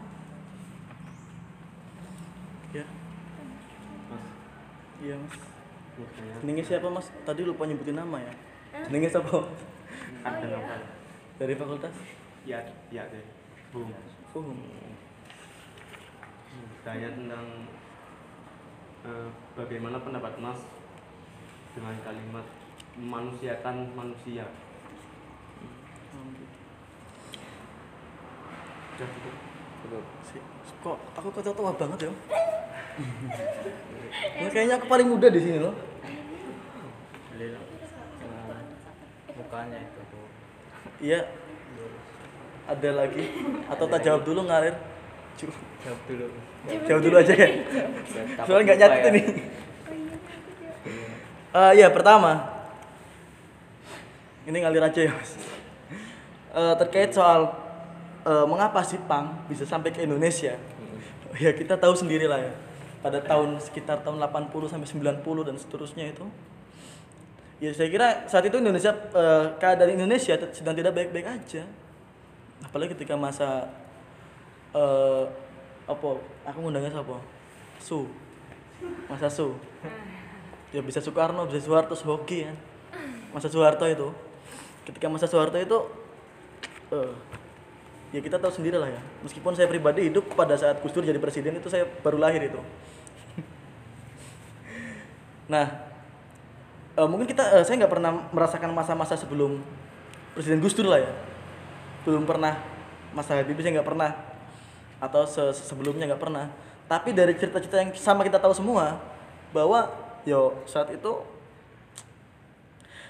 Ya, Mas, iya mas. Jenenge siapa mas? Tadi lupa nyebutin nama ya. Jenenge siapa? ada iya. novel. Dari fakultas? Ya, ya deh. Bung. Hukum. Tanya tentang eh, bagaimana pendapat Mas dengan kalimat memanusiakan manusia. Udah cukup. Cukup. Si- Kok aku kata tua banget ya? Ini kayaknya aku paling muda di sini loh. Beli lah. Mukanya itu tuh. Iya. Ada lagi? Atau tak jawab dulu ngalir? Jawab dulu. Jawab dulu aja ya. Soalnya nggak lupa nyatet ya. ini. Eh ya pertama, ini ngalir aja ya mas. Eh, terkait soal eh, mengapa sih pang bisa sampai ke Indonesia? Ya kita tahu sendiri lah ya. Pada tahun sekitar tahun 80 sampai 90 dan seterusnya itu. Ya saya kira saat itu Indonesia eh, keadaan Indonesia sedang tidak baik-baik aja. Apalagi ketika masa eh apa? Aku ngundangnya siapa? Su. Masa Su ya bisa Soekarno bisa Soeharto Sohoki kan masa Soeharto itu ketika masa Soeharto itu eh, ya kita tahu sendiri lah ya meskipun saya pribadi hidup pada saat Gus Dur jadi presiden itu saya baru lahir itu nah eh, mungkin kita eh, saya nggak pernah merasakan masa-masa sebelum presiden Gus Dur lah ya belum pernah masa Habibie saya nggak pernah. Atau se- sebelumnya nggak pernah. Tapi dari cerita-cerita yang sama kita tahu semua bahwa yo saat itu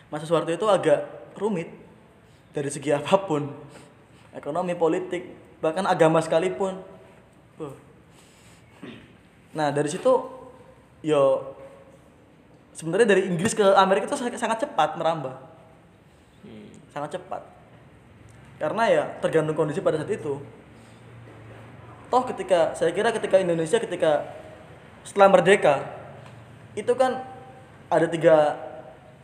masa Soeharto itu agak rumit dari segi apa pun. Ekonomi politik bahkan agama sekalipun. Nah dari situ yo sebenarnya dari Inggris ke Amerika itu sangat sangat cepat merambah. Sangat cepat karena ya tergantung kondisi pada saat itu. Toh ketika saya kira ketika Indonesia ketika setelah merdeka itu kan ada tiga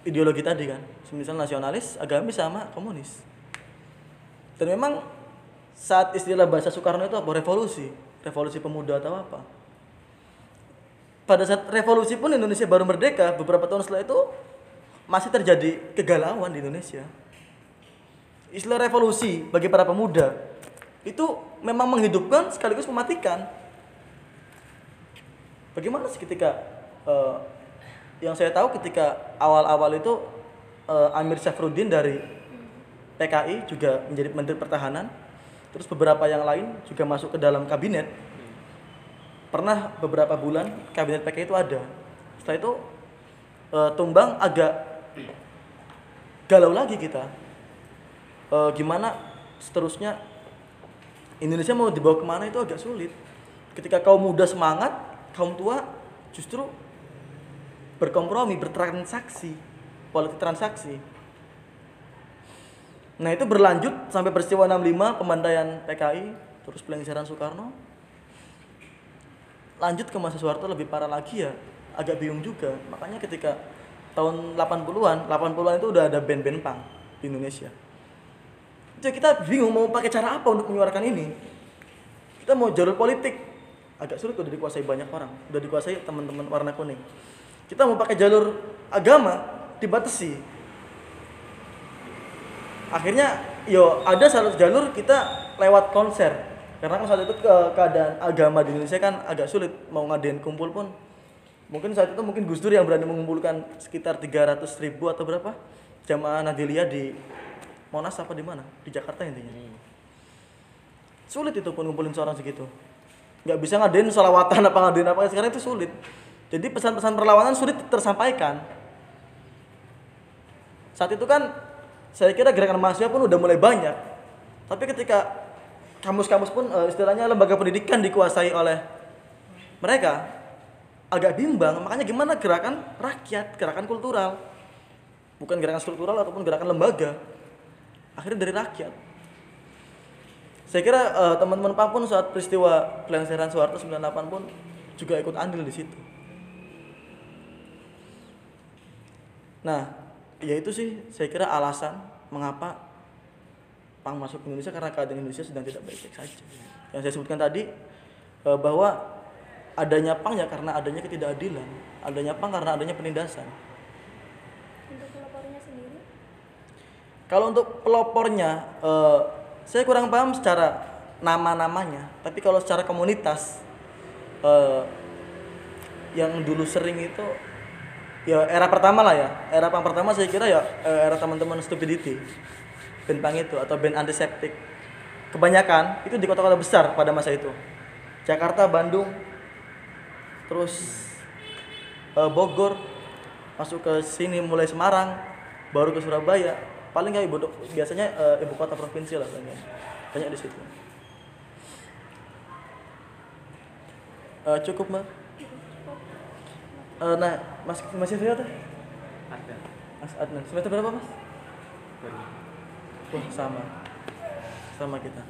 ideologi tadi kan. Semisal nasionalis agamis sama komunis. Dan memang saat istilah bahasa Soekarno itu apa? Revolusi. Revolusi pemuda atau apa? Pada saat revolusi pun Indonesia baru merdeka beberapa tahun setelah itu masih terjadi kegalauan di Indonesia istilah revolusi bagi para pemuda itu memang menghidupkan sekaligus mematikan. Bagaimana sih ketika eh, yang saya tahu ketika awal-awal itu eh, Amir Syafruddin dari PKI juga menjadi Menteri Pertahanan terus beberapa yang lain juga masuk ke dalam kabinet. Pernah beberapa bulan kabinet PKI itu ada. Setelah itu eh, tumbang agak galau lagi kita Eh, gimana seterusnya? Indonesia mau dibawa ke mana itu agak sulit. Ketika kaum muda semangat kaum tua justru berkompromi bertransaksi politik transaksi. Nah itu berlanjut sampai peristiwa 65 pembantaian PKI terus pelengseran Soekarno. Lanjut ke masa Soeharto lebih parah lagi ya agak bingung juga. Makanya ketika tahun 80-an 80-an itu udah ada band-band punk di Indonesia jadi kita bingung mau pakai cara apa untuk menyuarakan ini. Kita mau jalur politik. Agak sulit udah dikuasai banyak orang. Udah dikuasai teman-teman warna kuning. Kita mau pakai jalur agama dibatasi. Akhirnya yo ada satu jalur kita lewat konser. Karena kan saat itu ke keadaan agama di Indonesia kan agak sulit mau ngadain kumpul pun. Mungkin saat itu mungkin Gus Dur yang berani mengumpulkan sekitar 300 ribu atau berapa jamaah Nadilia di Monas apa di mana? Di Jakarta intinya. Sulit itu pun ngumpulin seorang segitu. Nggak bisa ngadain sholawatan apa ngadain apa sekarang itu sulit. Jadi pesan-pesan perlawanan sulit tersampaikan. Saat itu kan saya kira gerakan mahasiswa pun udah mulai banyak. Tapi ketika kampus-kampus pun eh, istilahnya lembaga pendidikan dikuasai oleh mereka agak bimbang makanya gimana gerakan rakyat gerakan kultural. Bukan gerakan struktural ataupun gerakan lembaga akhirnya dari rakyat. Saya kira eh, teman-teman Papun saat peristiwa pelengseran Soeharto 98 pun juga ikut andil di situ. Nah ya itu sih saya kira alasan mengapa pang masuk ke Indonesia karena keadaan Indonesia sedang tidak baik-baik saja. Yang saya sebutkan tadi eh, bahwa adanya pang ya karena adanya ketidakadilan adanya pang karena adanya penindasan Untuk pelopornya sendiri, Kalau untuk pelopornya, eh, saya kurang paham secara nama-namanya. Tapi kalau secara komunitas, eh, yang dulu sering itu, ya era pertama lah ya. Era pang pertama saya kira ya eh, era teman-teman stupidity, band pang itu atau band antiseptik. Kebanyakan itu di kota-kota besar pada masa itu. Jakarta, Bandung, terus eh, Bogor, masuk ke sini mulai Semarang, baru ke Surabaya. Paling kayak ibu biasanya eh, ibu kota provinsi lah banyak. Banyak di situ. Eh, cukup mbak. Eh, nah, mas masih Rio tuh? ada Mas Adnan. Semester berapa mas? baru Wah sama, sama kita.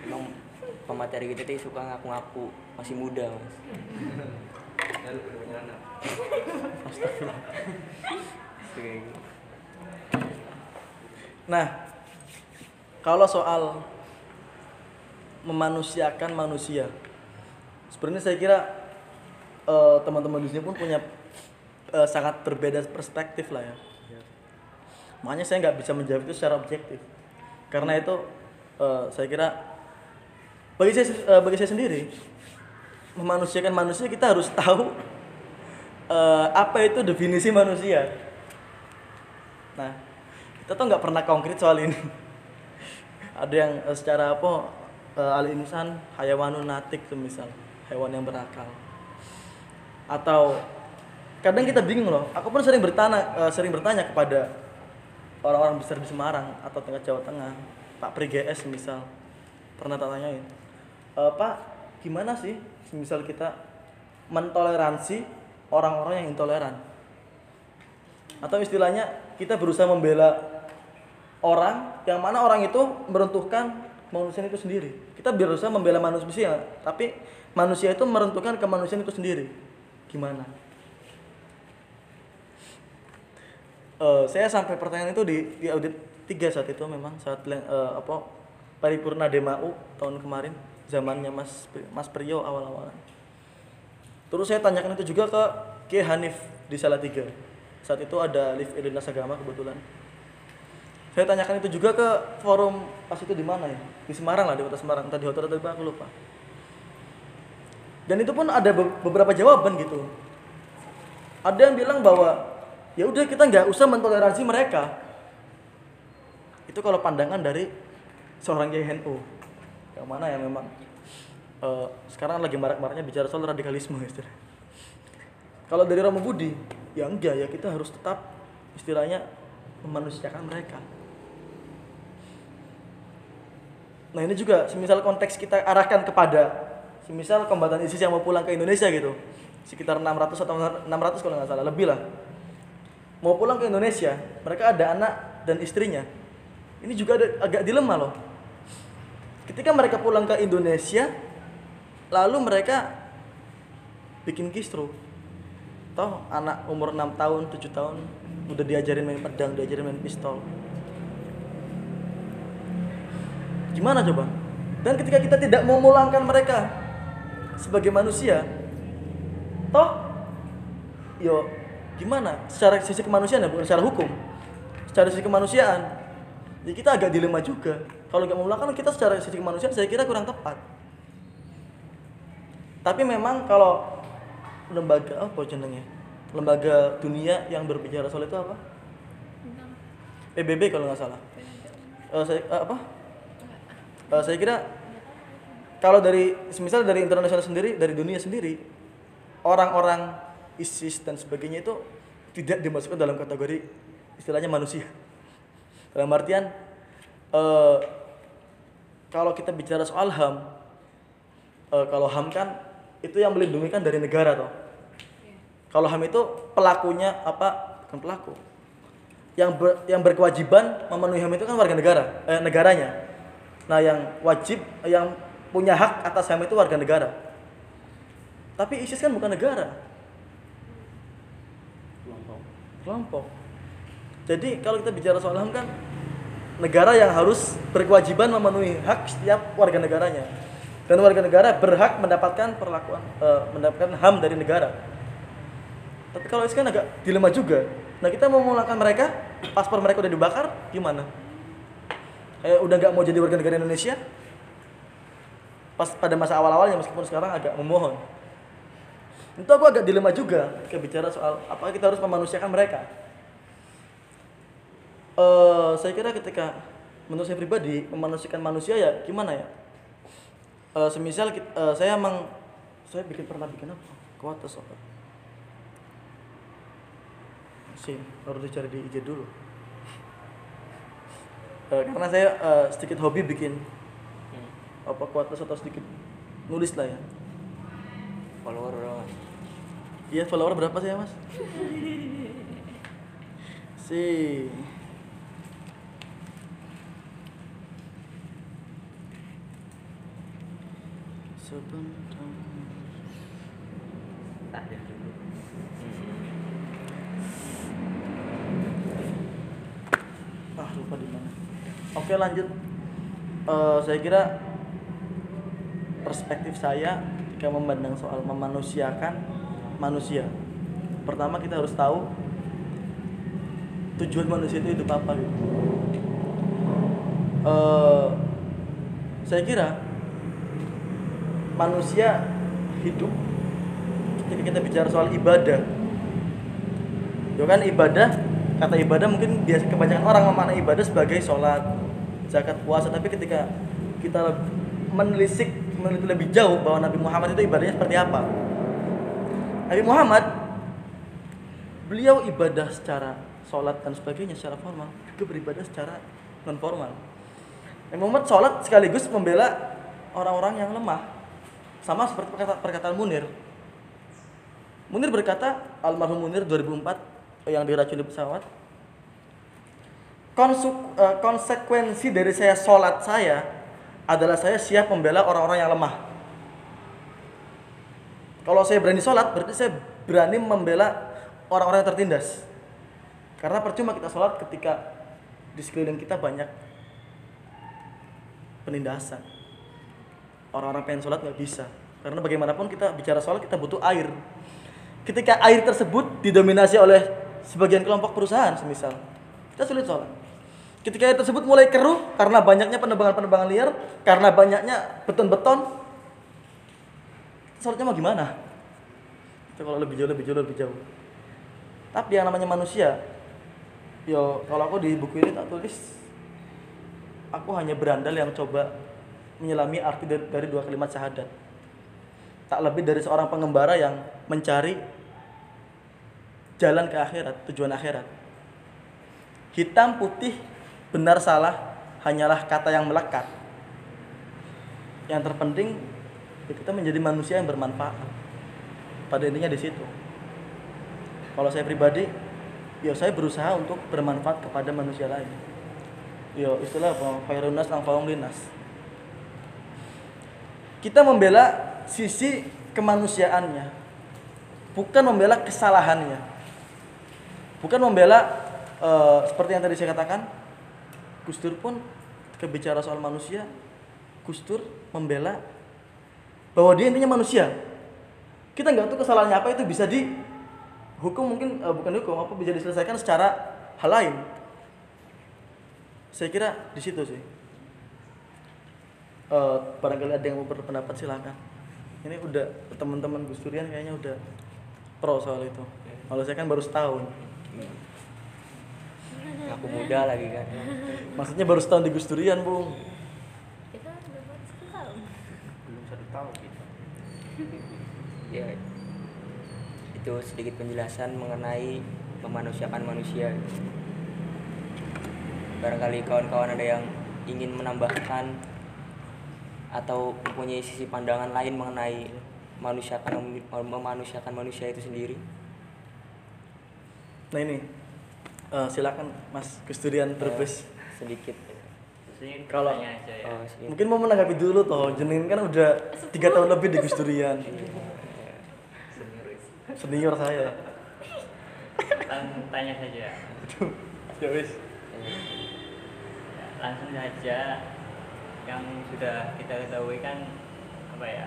Emang pemateri kita tuh suka ngaku-ngaku masih muda mas. Astagfirullah. Gitu. Nah, kalau soal memanusiakan manusia, sebenarnya saya kira eh, teman-teman di sini pun punya eh, sangat berbeda perspektif lah ya. Makanya saya nggak bisa menjawab itu secara objektif, karena itu eh, saya kira bagi saya bagi saya sendiri memanusiakan manusia kita harus tahu apa itu definisi manusia. Nah, kita tuh nggak pernah konkret soal ini. Ada yang eh, secara apa uh, al insan hayawanun natik semisal hewan yang berakal. Atau kadang kita bingung loh. Aku pun sering bertanya eh, sering bertanya kepada orang-orang besar di Semarang atau tengah Jawa Tengah, Pak Pri GS misal pernah tanyain, "E, Pak gimana sih misal kita mentoleransi orang-orang yang intoleran? Atau istilahnya kita berusaha membela orang yang mana orang itu meruntuhkan manusia itu sendiri. Kita berusaha membela manusia, tapi manusia itu meruntuhkan kemanusiaan itu sendiri. Gimana? Eh, saya sampai pertanyaan itu di, di audit 3 saat itu memang saat eh, apa paripurna DMAU tahun kemarin zamannya Mas Mas Priyo awal-awalan. Terus saya tanyakan itu juga ke Ki Hanif di Salatiga. Saat itu ada live identitas agama kebetulan. Saya tanyakan itu juga ke forum pas itu di mana ya? Di Semarang lah, di kota Semarang. Entah di hotel atau di aku lupa. Dan itu pun ada be- beberapa jawaban gitu. Ada yang bilang bahwa ya udah kita nggak usah mentoleransi mereka. Itu kalau pandangan dari seorang Kiai. Yang mana yang memang eh, sekarang lagi marak-maraknya bicara soal radikalisme istilahnya. Kalau dari Romo Budi, ya enggak ya kita harus tetap istilahnya memanusiakan mereka. Nah ini juga, semisal konteks kita arahkan kepada, semisal kombatan ISIS yang mau pulang ke Indonesia gitu, sekitar 600 atau 600 kalau nggak salah, lebih lah. Mau pulang ke Indonesia, mereka ada anak dan istrinya. Ini juga ada, agak dilema loh. Ketika mereka pulang ke Indonesia, lalu mereka bikin kistro. Toh anak umur 6 tahun, 7 tahun udah diajarin main pedang, diajarin main pistol. Gimana coba? Dan ketika kita tidak mau memulangkan mereka sebagai manusia, toh yo gimana? Secara sisi kemanusiaan ya bukan secara hukum. secara sisi kemanusiaan. Jadi kita agak dilema juga. Kalau nggak memulakan kita secara sisi kemanusiaan saya kira kurang tepat. Tapi memang kalau lembaga apa jenengnya? Lembaga dunia yang berbicara soal itu apa? PBB kalau nggak salah. Eh, saya eh, apa? Eh, saya kira kalau dari misal dari internasional sendiri, dari dunia sendiri, orang-orang ISIS dan sebagainya itu tidak dimasukkan dalam kategori istilahnya manusia. Dalam artian eh, kalau kita bicara soal HAM, eh, kalau HAM kan itu yang melindungi kan dari negara toh. Kalau HAM itu pelakunya apa? Bukan pelaku. Yang ber- yang berkewajiban memenuhi HAM itu kan warga negara, eh, negaranya. Nah, yang wajib yang punya hak atas HAM itu warga negara. Tapi ISIS kan bukan negara, kelompok kelompok. Jadi kalau kita bicara soal HAM kan negara yang harus berkewajiban memenuhi hak setiap warga negaranya. Dan warga negara berhak mendapatkan perlakuan eh, mendapatkan HAM dari negara. Tapi kalau ISIS kan agak dilema juga. Nah, kita mau memulangkan mereka, paspor mereka udah dibakar, gimana? Eh, udah nggak mau jadi warga negara Indonesia? Pas pada masa awal-awalnya meskipun sekarang agak memohon. Itu aku agak dilema juga ketika bicara soal apakah kita harus memanusiakan mereka. Eh, saya kira ketika menurut saya pribadi memanusiakan manusia ya gimana ya? Eh, semisal kit- eh, saya emang saya bikin pernah bikin apa? Kuat soal. Sih, harus dicari di IG dulu. Eh, karena saya eh, sedikit hobi bikin apa kuatas atau sedikit nulis lah ya. follower berapa Iya follower berapa sih ya mas? Si Sebentar. dulu Ah lupa di mana. Oke lanjut. Eh, saya kira perspektif saya ketika memandang soal memanusiakan manusia. Pertama kita harus tahu tujuan manusia itu hidup apa gitu. Eh, saya kira manusia hidup ketika kita bicara soal ibadah Ya kan ibadah, kata ibadah mungkin biasa kebanyakan orang memaknai ibadah sebagai sholat, zakat, puasa. Tapi ketika kita menelisik, meneliti lebih jauh bahwa Nabi Muhammad itu ibadahnya seperti apa? Nabi Muhammad, beliau ibadah secara sholat dan sebagainya secara formal, juga beribadah secara non formal. Nabi Muhammad sholat sekaligus membela orang-orang yang lemah, sama seperti perkata- perkataan Munir. Munir berkata, almarhum Munir 2004 yang diracuni pesawat. Eh, konsekuensi dari saya sholat saya adalah saya siap membela orang-orang yang lemah. Kalau saya berani sholat, berarti saya berani membela orang-orang yang tertindas. Karena percuma kita sholat ketika di sekeliling kita banyak penindasan. Orang-orang pengen sholat nggak bisa. Karena bagaimanapun kita bicara sholat kita butuh air. Ketika air tersebut didominasi oleh sebagian kelompok perusahaan semisal, kita sulit sholat. Ketika air tersebut mulai keruh karena banyaknya penebangan-penebangan liar, karena banyaknya beton-beton, sholatnya mau gimana? Itu kalau lebih jauh, lebih jauh, lebih jauh. Tapi yang namanya manusia, yo kalau aku di buku ini tak tulis, aku hanya berandal yang coba menyelami arti dari, dua kalimat syahadat. Tak lebih dari seorang pengembara yang mencari jalan ke akhirat, tujuan akhirat. Hitam putih, benar salah, hanyalah kata yang melekat. Yang terpenting ya kita menjadi manusia yang bermanfaat. Pada intinya di situ. Kalau saya pribadi, ya saya berusaha untuk bermanfaat kepada manusia lain. Yo istilah apa? Khairun nas anfa'um linnas. Kita membela sisi kemanusiaannya, bukan membela kesalahannya. Bukan membela eh, seperti yang tadi saya katakan, Gus Dur pun ketika bicara soal manusia, Gus Dur membela bahwa dia intinya manusia. Kita nggak tahu kesalahannya apa itu bisa dihukum mungkin eh, bukan hukum apa bisa diselesaikan secara hal lain. saya kira di situ sih Eh, barangkali ada yang mau berpendapat silakan. Ini udah teman-teman Gus Durian kayaknya udah pro soal itu. Kalau saya kan baru setahun. Aku muda lagi kan. Maksudnya baru setahun di Gus Durian bung. Kita dapat satu tahun. belum satu tahun gitu ya itu sedikit penjelasan mengenai memanusiakan manusia. Barangkali kawan-kawan ada yang ingin menambahkan atau mempunyai sisi pandangan lain mengenai manusiakan memanusiakan manusia itu sendiri? Nah ini. Eh, silakan Mas Gus Durian Brebes sedikit. Sini Kalau- ya. oh, sedikit. mungkin mau menanggapi dulu toh jenengin kan udah tiga tahun lebih di Gus Durian senior saya. Tanya saja. ya wis. Ya, langsung saja yang sudah kita ketahui kan apa ya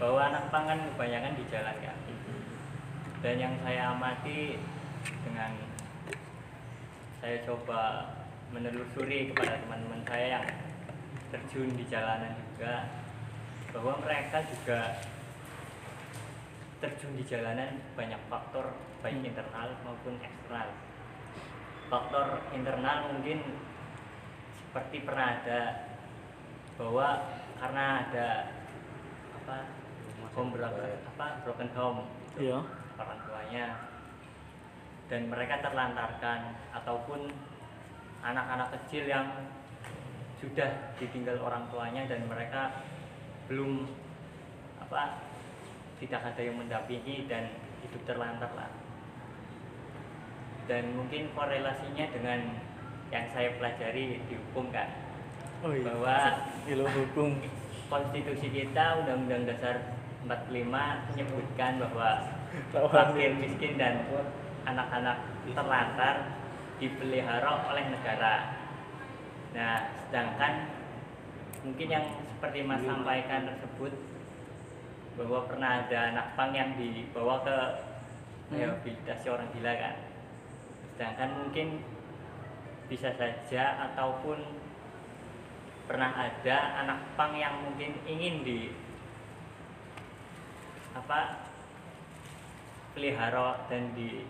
bahwa anak pang kan kebanyakan di jalan kan dan yang saya amati dengan saya coba menelusuri kepada teman-teman saya yang terjun di jalanan juga bahwa mereka juga terjun di jalanan banyak faktor baik internal maupun eksternal. Faktor internal mungkin seperti pernah ada bahwa karena ada apa home broken apa broken home iya. Orang tuanya. Dan mereka terlantarkan ataupun anak-anak kecil yang sudah ditinggal orang tuanya dan mereka belum apa tidak ada yang mendampingi dan hidup terlantar lah. Dan mungkin korelasinya dengan yang saya pelajari di hukum kan oh iya. Bahwa ilmu hukum konstitusi kita Undang-Undang Dasar 45 menyebutkan bahwa fakir miskin dan anak-anak terlantar dipelihara oleh negara. Nah, sedangkan mungkin yang seperti Mas sampaikan tersebut bahwa pernah ada anak pang yang dibawa ke rehabilitasi orang gila kan. Sedangkan mungkin bisa saja ataupun pernah ada anak pang yang mungkin ingin di apa pelihara dan di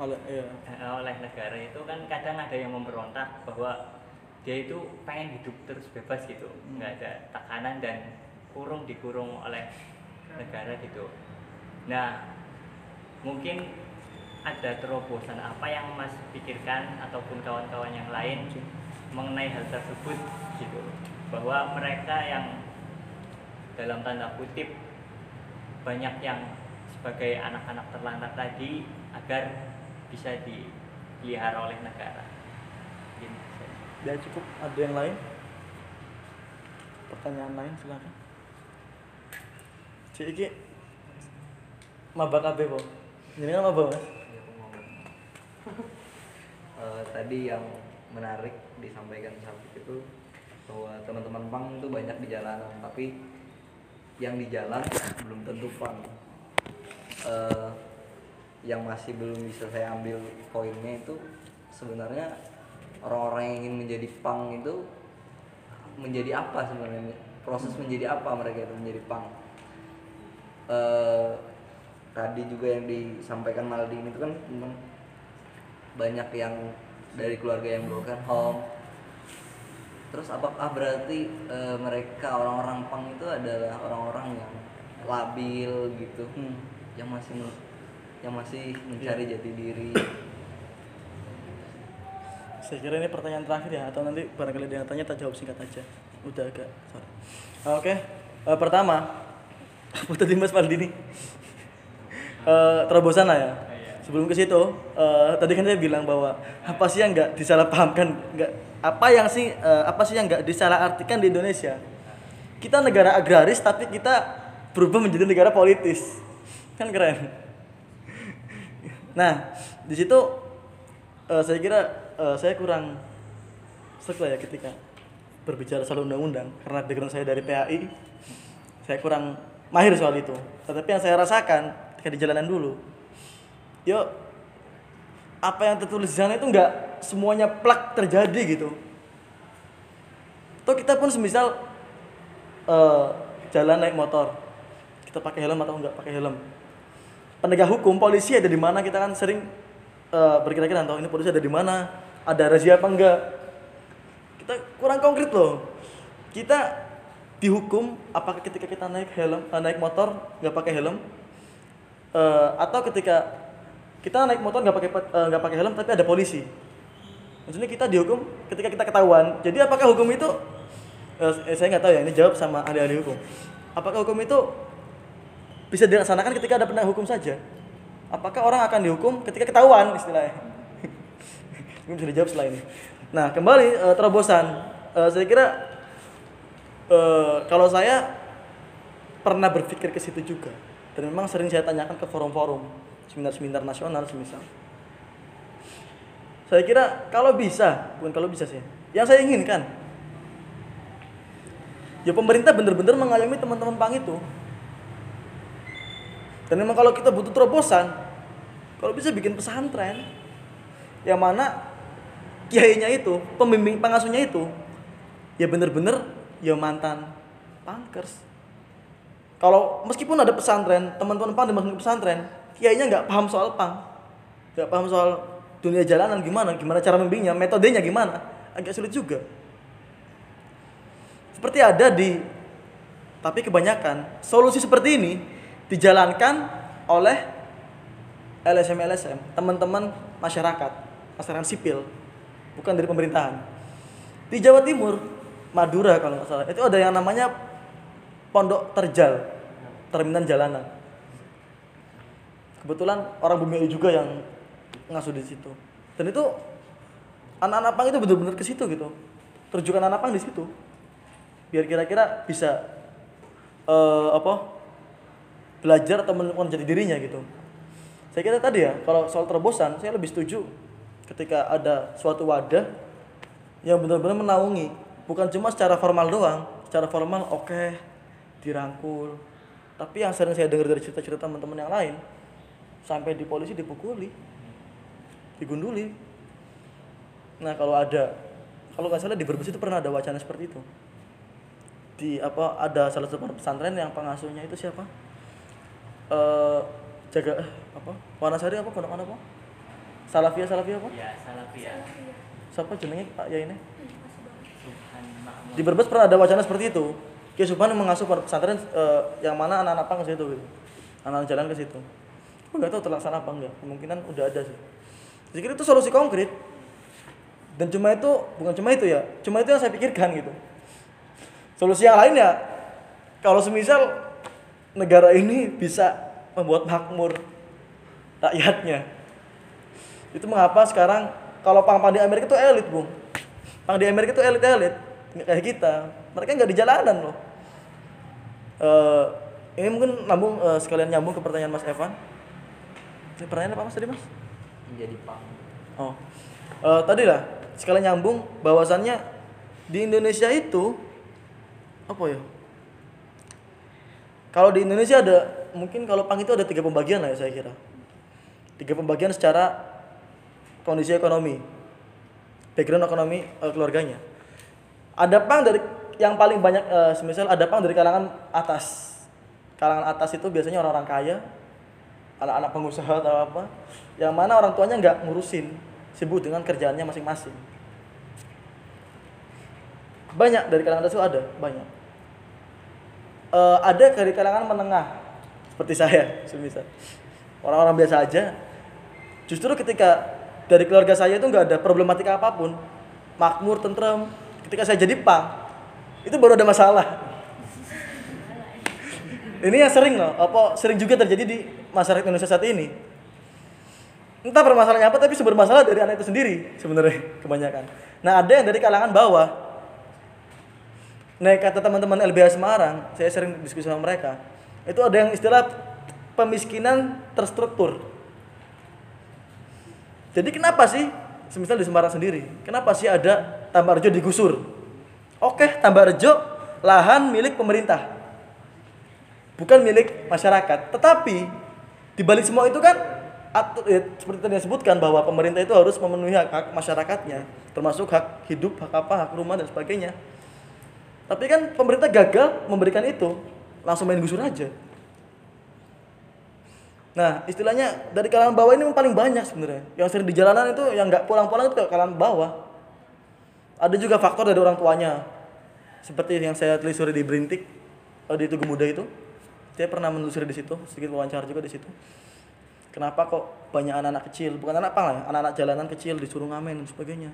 oleh iya. eh, oleh negara itu kan kadang ada yang memberontak bahwa dia itu pengen hidup terus bebas gitu. Nggak ada tekanan dan kurung dikurung oleh negara gitu. Nah mungkin ada terobosan apa yang mas pikirkan ataupun kawan-kawan yang lain mengenai hal tersebut gitu. Bahwa mereka yang dalam tanda kutip banyak yang sebagai anak-anak terlantar tadi agar bisa dipelihara oleh negara. Saja. ya cukup. Ada yang lain? Pertanyaan lain silakan. Si iki maba kabeh kok jadi kan maba mas Eh, tadi yang menarik disampaikan Safik itu bahwa teman-teman pang itu banyak di jalanan tapi yang di jalan belum tentu pang Eh, yang masih belum bisa saya ambil poinnya itu sebenarnya orang-orang yang ingin menjadi pang itu menjadi apa sebenarnya? Proses menjadi apa mereka itu menjadi pang Eh, tadi juga yang disampaikan Maldini itu kan banyak yang dari keluarga yang broken home. Terus apakah berarti eh, mereka orang-orang pang itu adalah orang-orang yang labil gitu. Hmm. yang masih yang masih mencari jati diri. Saya kira ini pertanyaan terakhir ya atau nanti barangkali ada yang tanya tak jawab singkat aja. Udah agak sorry. oke. Eh, pertama apa tadi mas Maldini Eh, terobosan lah ya sebelum ke situ eh, tadi kan saya bilang bahwa apa sih yang nggak disalahpahamkan? Nggak apa yang sih eh, apa sih yang nggak disalahartikan di Indonesia? Kita negara agraris tapi kita berubah menjadi negara politis. Kan keren. Nah di situ eh, saya kira eh, saya kurang stuck lah ya ketika berbicara soal undang-undang karena background saya dari PAI saya kurang mahir soal itu. Tetapi yang saya rasakan ketika di jalanan dulu yuk apa yang tertulis di sana itu nggak semuanya plak terjadi gitu Atau kita pun semisal eh, jalan naik motor, kita pakai helm atau enggak pakai helm. Penegak hukum, polisi ada di mana kita kan sering eh, berkira-kira tahu ini polisi ada di mana, ada razia apa enggak. Kita kurang konkret loh. Kita dihukum apakah ketika kita naik helm, eh, naik motor nggak pakai helm, Eh, atau ketika kita naik motor nggak pakai eh, nggak pakai helm tapi ada polisi. Maksudnya kita dihukum ketika kita ketahuan. Jadi apakah hukum itu eh, saya nggak tahu ya ini jawab sama ahli-ahli hukum. Apakah hukum itu bisa dilaksanakan ketika ada penegak hukum saja? Apakah orang akan dihukum ketika ketahuan istilahnya? Ini bisa dijawab setelah ini. Nah kembali eh, terobosan. Eh, saya kira eh, kalau saya pernah berpikir ke situ juga. Dan memang sering saya tanyakan ke forum-forum seminar-seminar nasional semisal. Saya kira kalau bisa bukan kalau bisa sih yang saya inginkan. Ya pemerintah benar-benar mengayomi teman-teman pang itu. Dan memang kalau kita butuh terobosan kalau bisa bikin pesantren yang mana kiainya itu pembimbing pengasuhnya itu ya benar-benar ya mantan pankers. Kalau meskipun ada pesantren, teman-teman pang ke pesantren, kiainya nggak paham soal pang, nggak paham soal dunia jalanan gimana, gimana cara membimbingnya, metodenya gimana, agak sulit juga. Seperti ada di, tapi kebanyakan solusi seperti ini dijalankan oleh LSM LSM, teman-teman masyarakat, masyarakat sipil, bukan dari pemerintahan. Di Jawa Timur, Madura kalau nggak salah, itu ada yang namanya Pondok Terjal, terminal jalanan. Kebetulan orang Bumi juga yang ngasuh di situ. Dan itu anak-anak pang itu benar-benar ke situ gitu. Terjukan anak pang di situ. Biar kira-kira bisa eh, apa? belajar atau menemukan jati dirinya gitu. Saya kira tadi ya, kalau soal terobosan, saya lebih setuju ketika ada suatu wadah yang benar-benar menaungi, bukan cuma secara formal doang. Secara formal oke, dirangkul. Tapi yang sering saya dengar dari cerita-cerita teman-teman yang lain, sampai di polisi dipukuli, digunduli. Nah kalau ada, kalau nggak salah di Brebes itu pernah ada wacana seperti itu. Di apa ada salah satu pesantren yang pengasuhnya itu siapa? Eh jaga eh, apa? Wanasari apa? Pondok mana apa? Salafiyah Salafiyah apa? ya salafi ya Siapa jenenge Pak ya ini? Subhan Di Brebes pernah ada wacana seperti itu. Ki Subhan mengasuh pondok pesantren eh, yang mana anak-anak pang ke situ gitu. Anak-anak jalan ke situ. Aku nggak tahu terlaksana apa enggak. Kemungkinan udah ada sih. Kira itu solusi konkret. Dan cuma itu bukan cuma itu ya, cuma itu yang saya pikirkan gitu. Solusi yang lain ya kalau semisal negara ini bisa membuat makmur rakyatnya. Itu mengapa sekarang kalau pang-pang di Amerika itu elit, Bung. Pang di Amerika itu elit-elit, kayak kita. Mereka nggak di jalanan loh. Eh, ini mungkin nyambung eh, sekalian nyambung ke pertanyaan Mas Evan. Ini pertanyaan apa Mas tadi Mas? menjadi pang Oh, Eh, tadi lah sekalian nyambung bahwasannya di Indonesia itu apa ya? Kalau di Indonesia ada mungkin kalau pang itu ada tiga pembagian lah ya saya kira. Tiga pembagian secara kondisi ekonomi, background ekonomi eh, keluarganya. Ada pang dari yang paling banyak, eh, semisal ada pang dari kalangan atas. Kalangan atas itu biasanya orang-orang kaya, anak-anak pengusaha atau apa, yang mana orang tuanya nggak ngurusin, sibuk dengan kerjaannya masing-masing. Banyak dari kalangan itu ada, banyak. Eh, ada dari kalangan menengah, seperti saya, semisal orang-orang biasa aja. Justru ketika dari keluarga saya itu nggak ada problematika apa pun, makmur, tentrem. Ketika saya jadi pang, itu baru ada masalah. Ini yang sering loh, apa sering juga terjadi di masyarakat Indonesia saat ini. Entah permasalahannya apa, tapi sumber masalah dari anak itu sendiri sebenarnya kebanyakan. Nah ada yang dari kalangan bawah. Nah kata teman-teman LBH Semarang, saya sering diskusi sama mereka. Itu ada yang istilah pemiskinan terstruktur. Jadi kenapa sih, semisal di Semarang sendiri, kenapa sih ada tambah rejo digusur? Oke, tambah rejo lahan milik pemerintah bukan milik masyarakat. Tetapi di balik semua itu kan atu- ya, seperti tadi disebutkan bahwa pemerintah itu harus memenuhi hak, hak masyarakatnya, termasuk hak hidup, hak apa, hak rumah dan sebagainya. Tapi kan pemerintah gagal memberikan itu, langsung main gusur aja. Nah, istilahnya dari kalangan bawah ini paling banyak sebenarnya. Yang sering di jalanan itu yang nggak pulang-pulang itu kalangan bawah. Ada juga faktor dari orang tuanya. Seperti yang saya telusuri di Berintik, eh, di Tugu Muda itu. Saya pernah menelusuri di situ, sedikit wawancara juga di situ. Kenapa kok banyak anak-anak kecil, bukan anak pang ya, anak-anak jalanan kecil disuruh ngamen dan sebagainya.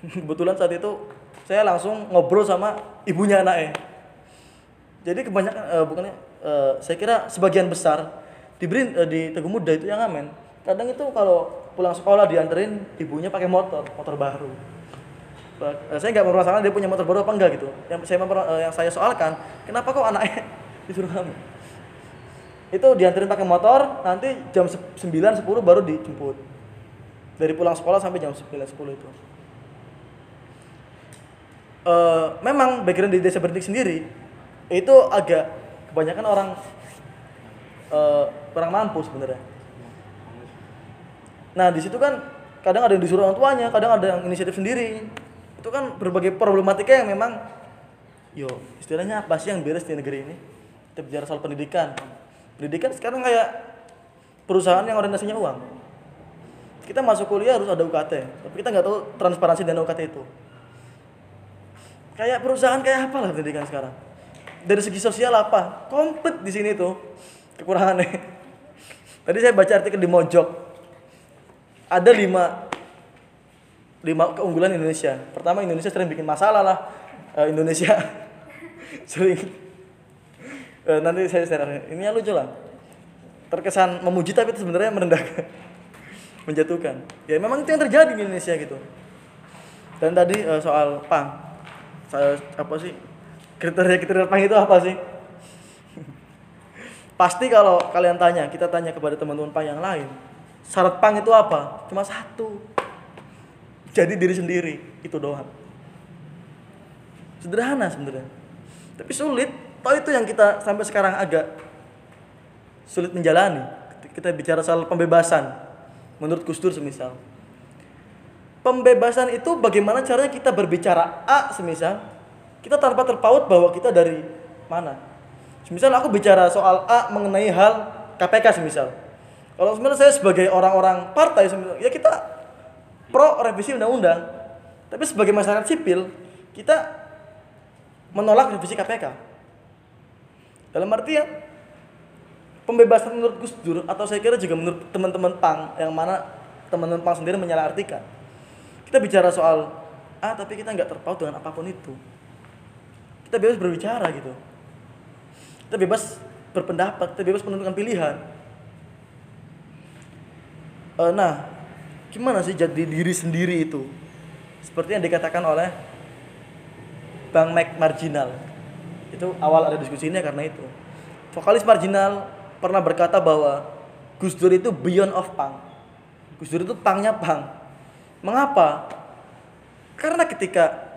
Kebetulan saat itu saya langsung ngobrol sama ibunya anaknya. Jadi kebanyakan eh, bukannya eh, saya kira sebagian besar di eh, di Teguh Muda itu yang ngamen. Kadang itu kalau pulang sekolah dianterin ibunya pakai motor, motor baru. Saya nggak bermasalah dia punya motor baru apa enggak gitu. Yang saya yang saya soalkan, kenapa kok anaknya disuruh ngamen? Itu dianterin pakai motor, nanti jam se- 9 10 baru dijemput. Dari pulang sekolah sampai jam 9 10 itu. Eh, memang background di desa Berintik sendiri itu agak kebanyakan orang eh, kurang mampu sebenarnya. Nah di situ kan kadang ada yang disuruh orang tuanya, kadang ada yang inisiatif sendiri. Itu kan berbagai problematika yang memang, yo istilahnya apa sih yang beres di negeri ini? Kita bicara soal pendidikan. Pendidikan sekarang kayak perusahaan yang orientasinya uang. Kita masuk kuliah harus ada UKT, tapi kita nggak tahu transparansi dana UKT itu. Kayak perusahaan kayak apa lah pendidikan sekarang? Dari segi sosial apa? Komplit di sini tuh kekurangannya. Tadi saya baca artikel di Mojok. Ada lima lima keunggulan Indonesia. Pertama Indonesia sering bikin masalah lah. Eh, Indonesia sering nanti saya share. Ini yang lucu lah. Terkesan memuji tapi sebenarnya merendahkan, menjatuhkan. Ya memang itu yang terjadi di Indonesia gitu. Dan tadi eh, soal pang, saya apa sih kriteria kriteria pang itu apa sih? Pasti kalau kalian tanya, kita tanya kepada teman-teman pang yang lain, syarat pang itu apa? Cuma satu. Jadi diri sendiri, itu doang. Sederhana sebenarnya. Tapi sulit. Tahu itu yang kita sampai sekarang agak sulit menjalani. Kita bicara soal pembebasan. Menurut Gus Dur semisal. Pembebasan itu bagaimana caranya kita berbicara A semisal kita tanpa terpaut bahwa kita dari mana. Semisal aku bicara soal A mengenai hal KPK semisal. Kalau sebenarnya saya sebagai orang-orang partai semisal, ya kita pro revisi undang-undang. Tapi sebagai masyarakat sipil, kita menolak revisi KPK. Dalam artian pembebasan menurut Gus Dur atau saya kira juga menurut teman-teman PAN yang mana teman-teman PAN sendiri menyalahartikan. Kita bicara soal ah tapi kita nggak terpaut dengan apa pun itu. Kita bebas berbicara gitu. Kita bebas berpendapat, kita bebas menentukan pilihan. Eh, nah, gimana sih jadi diri sendiri itu? Seperti yang dikatakan oleh Bang Mac Marginal. Itu awal ada diskusi ini karena itu. Vokalis Marginal pernah berkata bahwa Gus Dur itu beyond of punk. Gus Dur itu pangnya punk. Mengapa? Karena ketika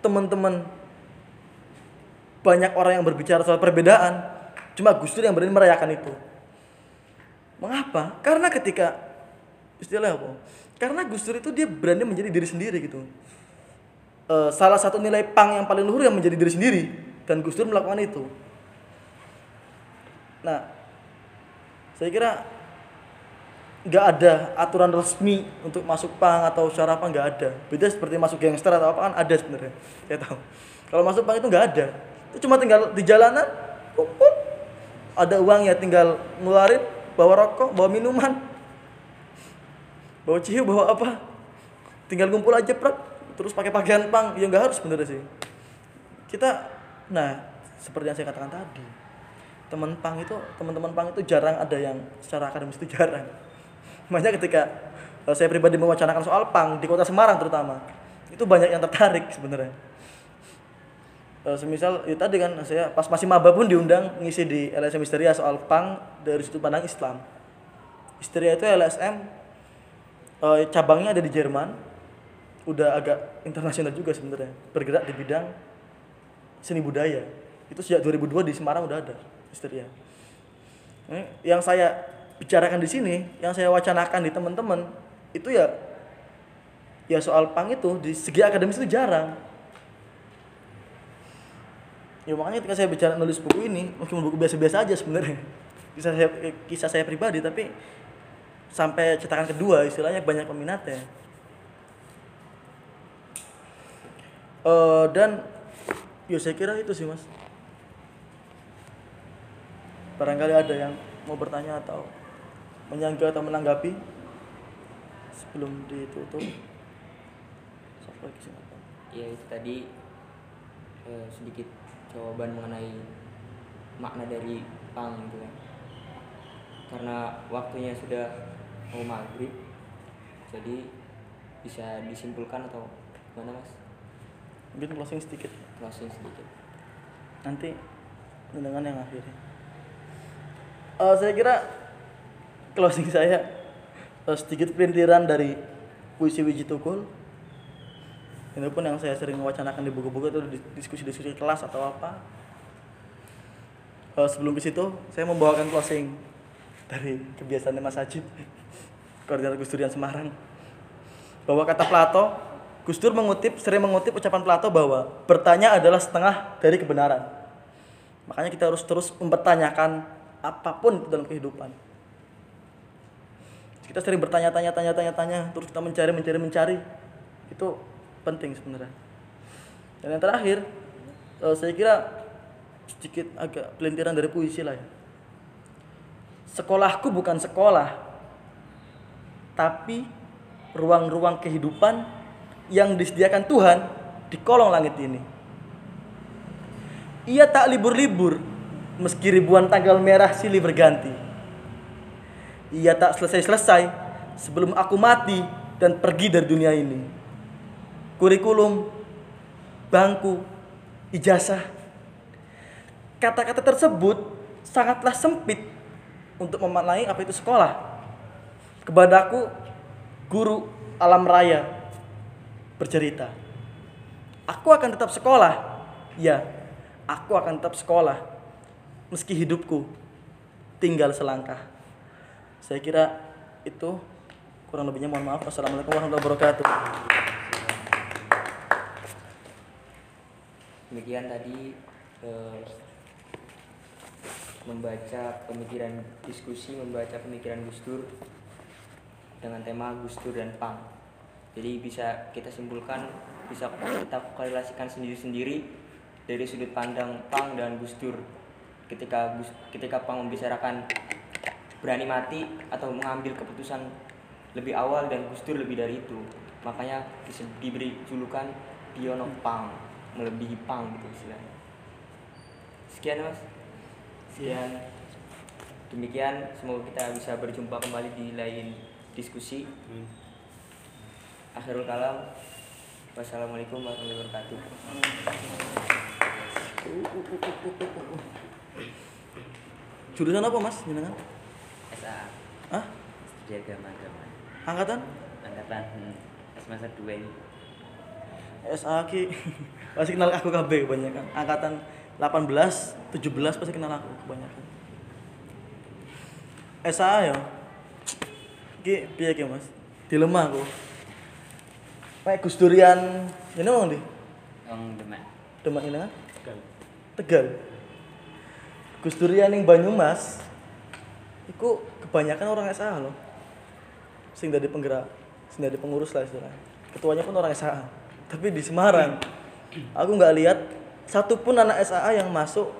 teman-teman banyak orang yang berbicara soal perbedaan, cuma Gus Dur yang berani merayakan itu. Mengapa? Karena ketika istilah apa? Karena Gus Dur itu dia berani menjadi diri sendiri gitu. Eh, salah satu nilai pang yang paling luhur yang menjadi diri sendiri dan Gus Dur melakukan itu. Nah, saya kira nggak ada aturan resmi untuk masuk pang atau syarat apa nggak ada. Beda seperti masuk gangster atau apa kan ada sebenarnya. Saya tahu. Kalau masuk pang itu nggak ada. Itu cuma tinggal di jalanan, kumpul, ada uang ya tinggal ngeluarin, bawa rokok, bawa minuman, bawa ciu, bawa apa, tinggal ngumpul aja prak, terus pakai pakaian pang, ya nggak harus sebenarnya sih. Kita, nah seperti yang saya katakan tadi, teman pang itu, teman-teman pang itu jarang ada yang secara akademis itu jarang. Makanya ketika eh, saya pribadi mewacanakan soal pang di kota Semarang terutama, itu banyak yang tertarik sebenarnya. Eh, semisal ya tadi kan saya pas masih maba pun diundang ngisi di LSM Histeria soal pang dari sudut pandang Islam. Histeria itu LSM eh, cabangnya ada di Jerman, udah agak internasional juga sebenarnya, bergerak di bidang seni budaya. Itu sejak 2002 di Semarang udah ada Histeria. Eh, Yang saya bicarakan di sini, yang saya wacanakan di teman-teman itu ya ya soal pang itu di segi akademis itu jarang ya makanya ketika saya bicara nulis buku ini meskipun buku biasa-biasa aja sebenarnya kisah saya kisah saya pribadi tapi sampai cetakan kedua istilahnya banyak peminatnya Eh, dan ya saya kira itu sih mas. Barangkali ada yang mau bertanya atau menyangga atau menanggapi sebelum ditutup. Siapa lagi sih, ya itu tadi eh, sedikit jawaban mengenai makna dari pang gitu kan. Karena waktunya sudah mau maghrib jadi bisa disimpulkan atau gimana mas? Mungkin closing sedikit closing sedikit nanti dengan yang akhirnya Eh, saya kira closing saya eh, sedikit pelintiran dari puisi Wiji Tukul. Ini pun yang saya sering wacanakan di buku-buku itu di- diskusi-diskusi kelas atau apa. Eh, sebelum ke situ saya membawakan closing dari kebiasaan Mas Ajib koordinator Gus Durian Semarang. Bahwa kata Plato Gus Dur mengutip sering mengutip ucapan Plato bahwa bertanya adalah setengah dari kebenaran. Makanya kita harus terus mempertanyakan apa pun dalam kehidupan. Kita sering bertanya-tanya tanya-tanya-tanya terus kita mencari mencari mencari. Itu penting sebenarnya. Dan yang terakhir eh, saya kira sedikit agak pelintiran dari puisi lah ya. Sekolahku bukan sekolah tapi ruang-ruang kehidupan yang disediakan Tuhan di kolong langit ini. Ia tak libur-libur meski ribuan tanggal merah silih berganti. Ia tak selesai-selesai sebelum aku mati dan pergi dari dunia ini. Kurikulum, bangku, ijazah. Kata-kata tersebut sangatlah sempit untuk memaknai apa itu sekolah. Kepadaku, guru alam raya bercerita. Aku akan tetap sekolah. Ya, aku akan tetap sekolah. Meski hidupku tinggal selangkah. Saya kira itu kurang lebihnya mohon maaf. Wassalamualaikum warahmatullahi wabarakatuh. demikian tadi eh, membaca pemikiran diskusi membaca pemikiran Gus Dur dengan tema Gus Dur dan Pang jadi bisa kita simpulkan bisa kita korelasikan sendiri-sendiri dari sudut pandang Pang dan Gus Dur. Ketika Gus ketika Pang membicarakan berani mati atau mengambil keputusan lebih awal dan Gus Dur lebih dari itu. Makanya dis- diberi julukan Piono Pang melebihi Pang gitu istilahnya. Sekian mas. Sekian. Demikian semoga kita bisa berjumpa kembali di lain diskusi akhirul kalam wassalamualaikum warahmatullahi wabarakatuh Jurusan apa mas? Jenengan? SA Hah? Studi Agama Agama Angkatan? Angkatan hmm, semester 2 ini SA ki pasti kenal aku KB kebanyakan. Angkatan 18, 17 pasti kenal aku kebanyakan. SA ya. Ki piye ki Mas? Dilema aku. Kayak Gus Durian, ini wong di Om Demak Demak ini kan? Tegal. Gus Durian yang Banyumas, itu kebanyakan orang SA loh. Sing dari penggerak, sing dari pengurus lah istilahnya. Ketuanya pun orang SA. Tapi di Semarang, aku nggak lihat satupun anak SAA yang masuk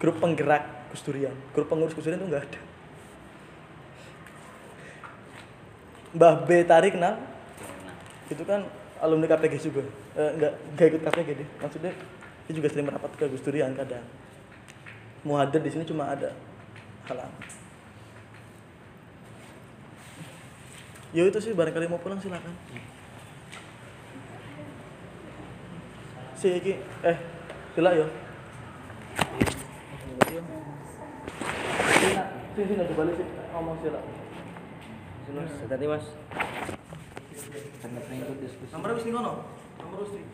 grup penggerak Gus Durian. Grup pengurus Gus Durian itu nggak ada. Mbah B Tarik kenal? itu kan alumni KPG juga eh, nggak nggak ikut KPG deh maksudnya dia juga sering merapat ke Gus Durian kadang mau hadir di sini cuma ada halang ya itu sih barangkali mau pulang silakan si iki eh sila yo sini sini coba sih ngomong sila Tadi mas itu diskusi. Nomor wis ngono. Nomor wis.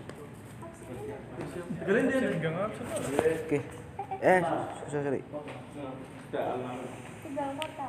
Dia Oke. Eh, sorry. Tegal kota.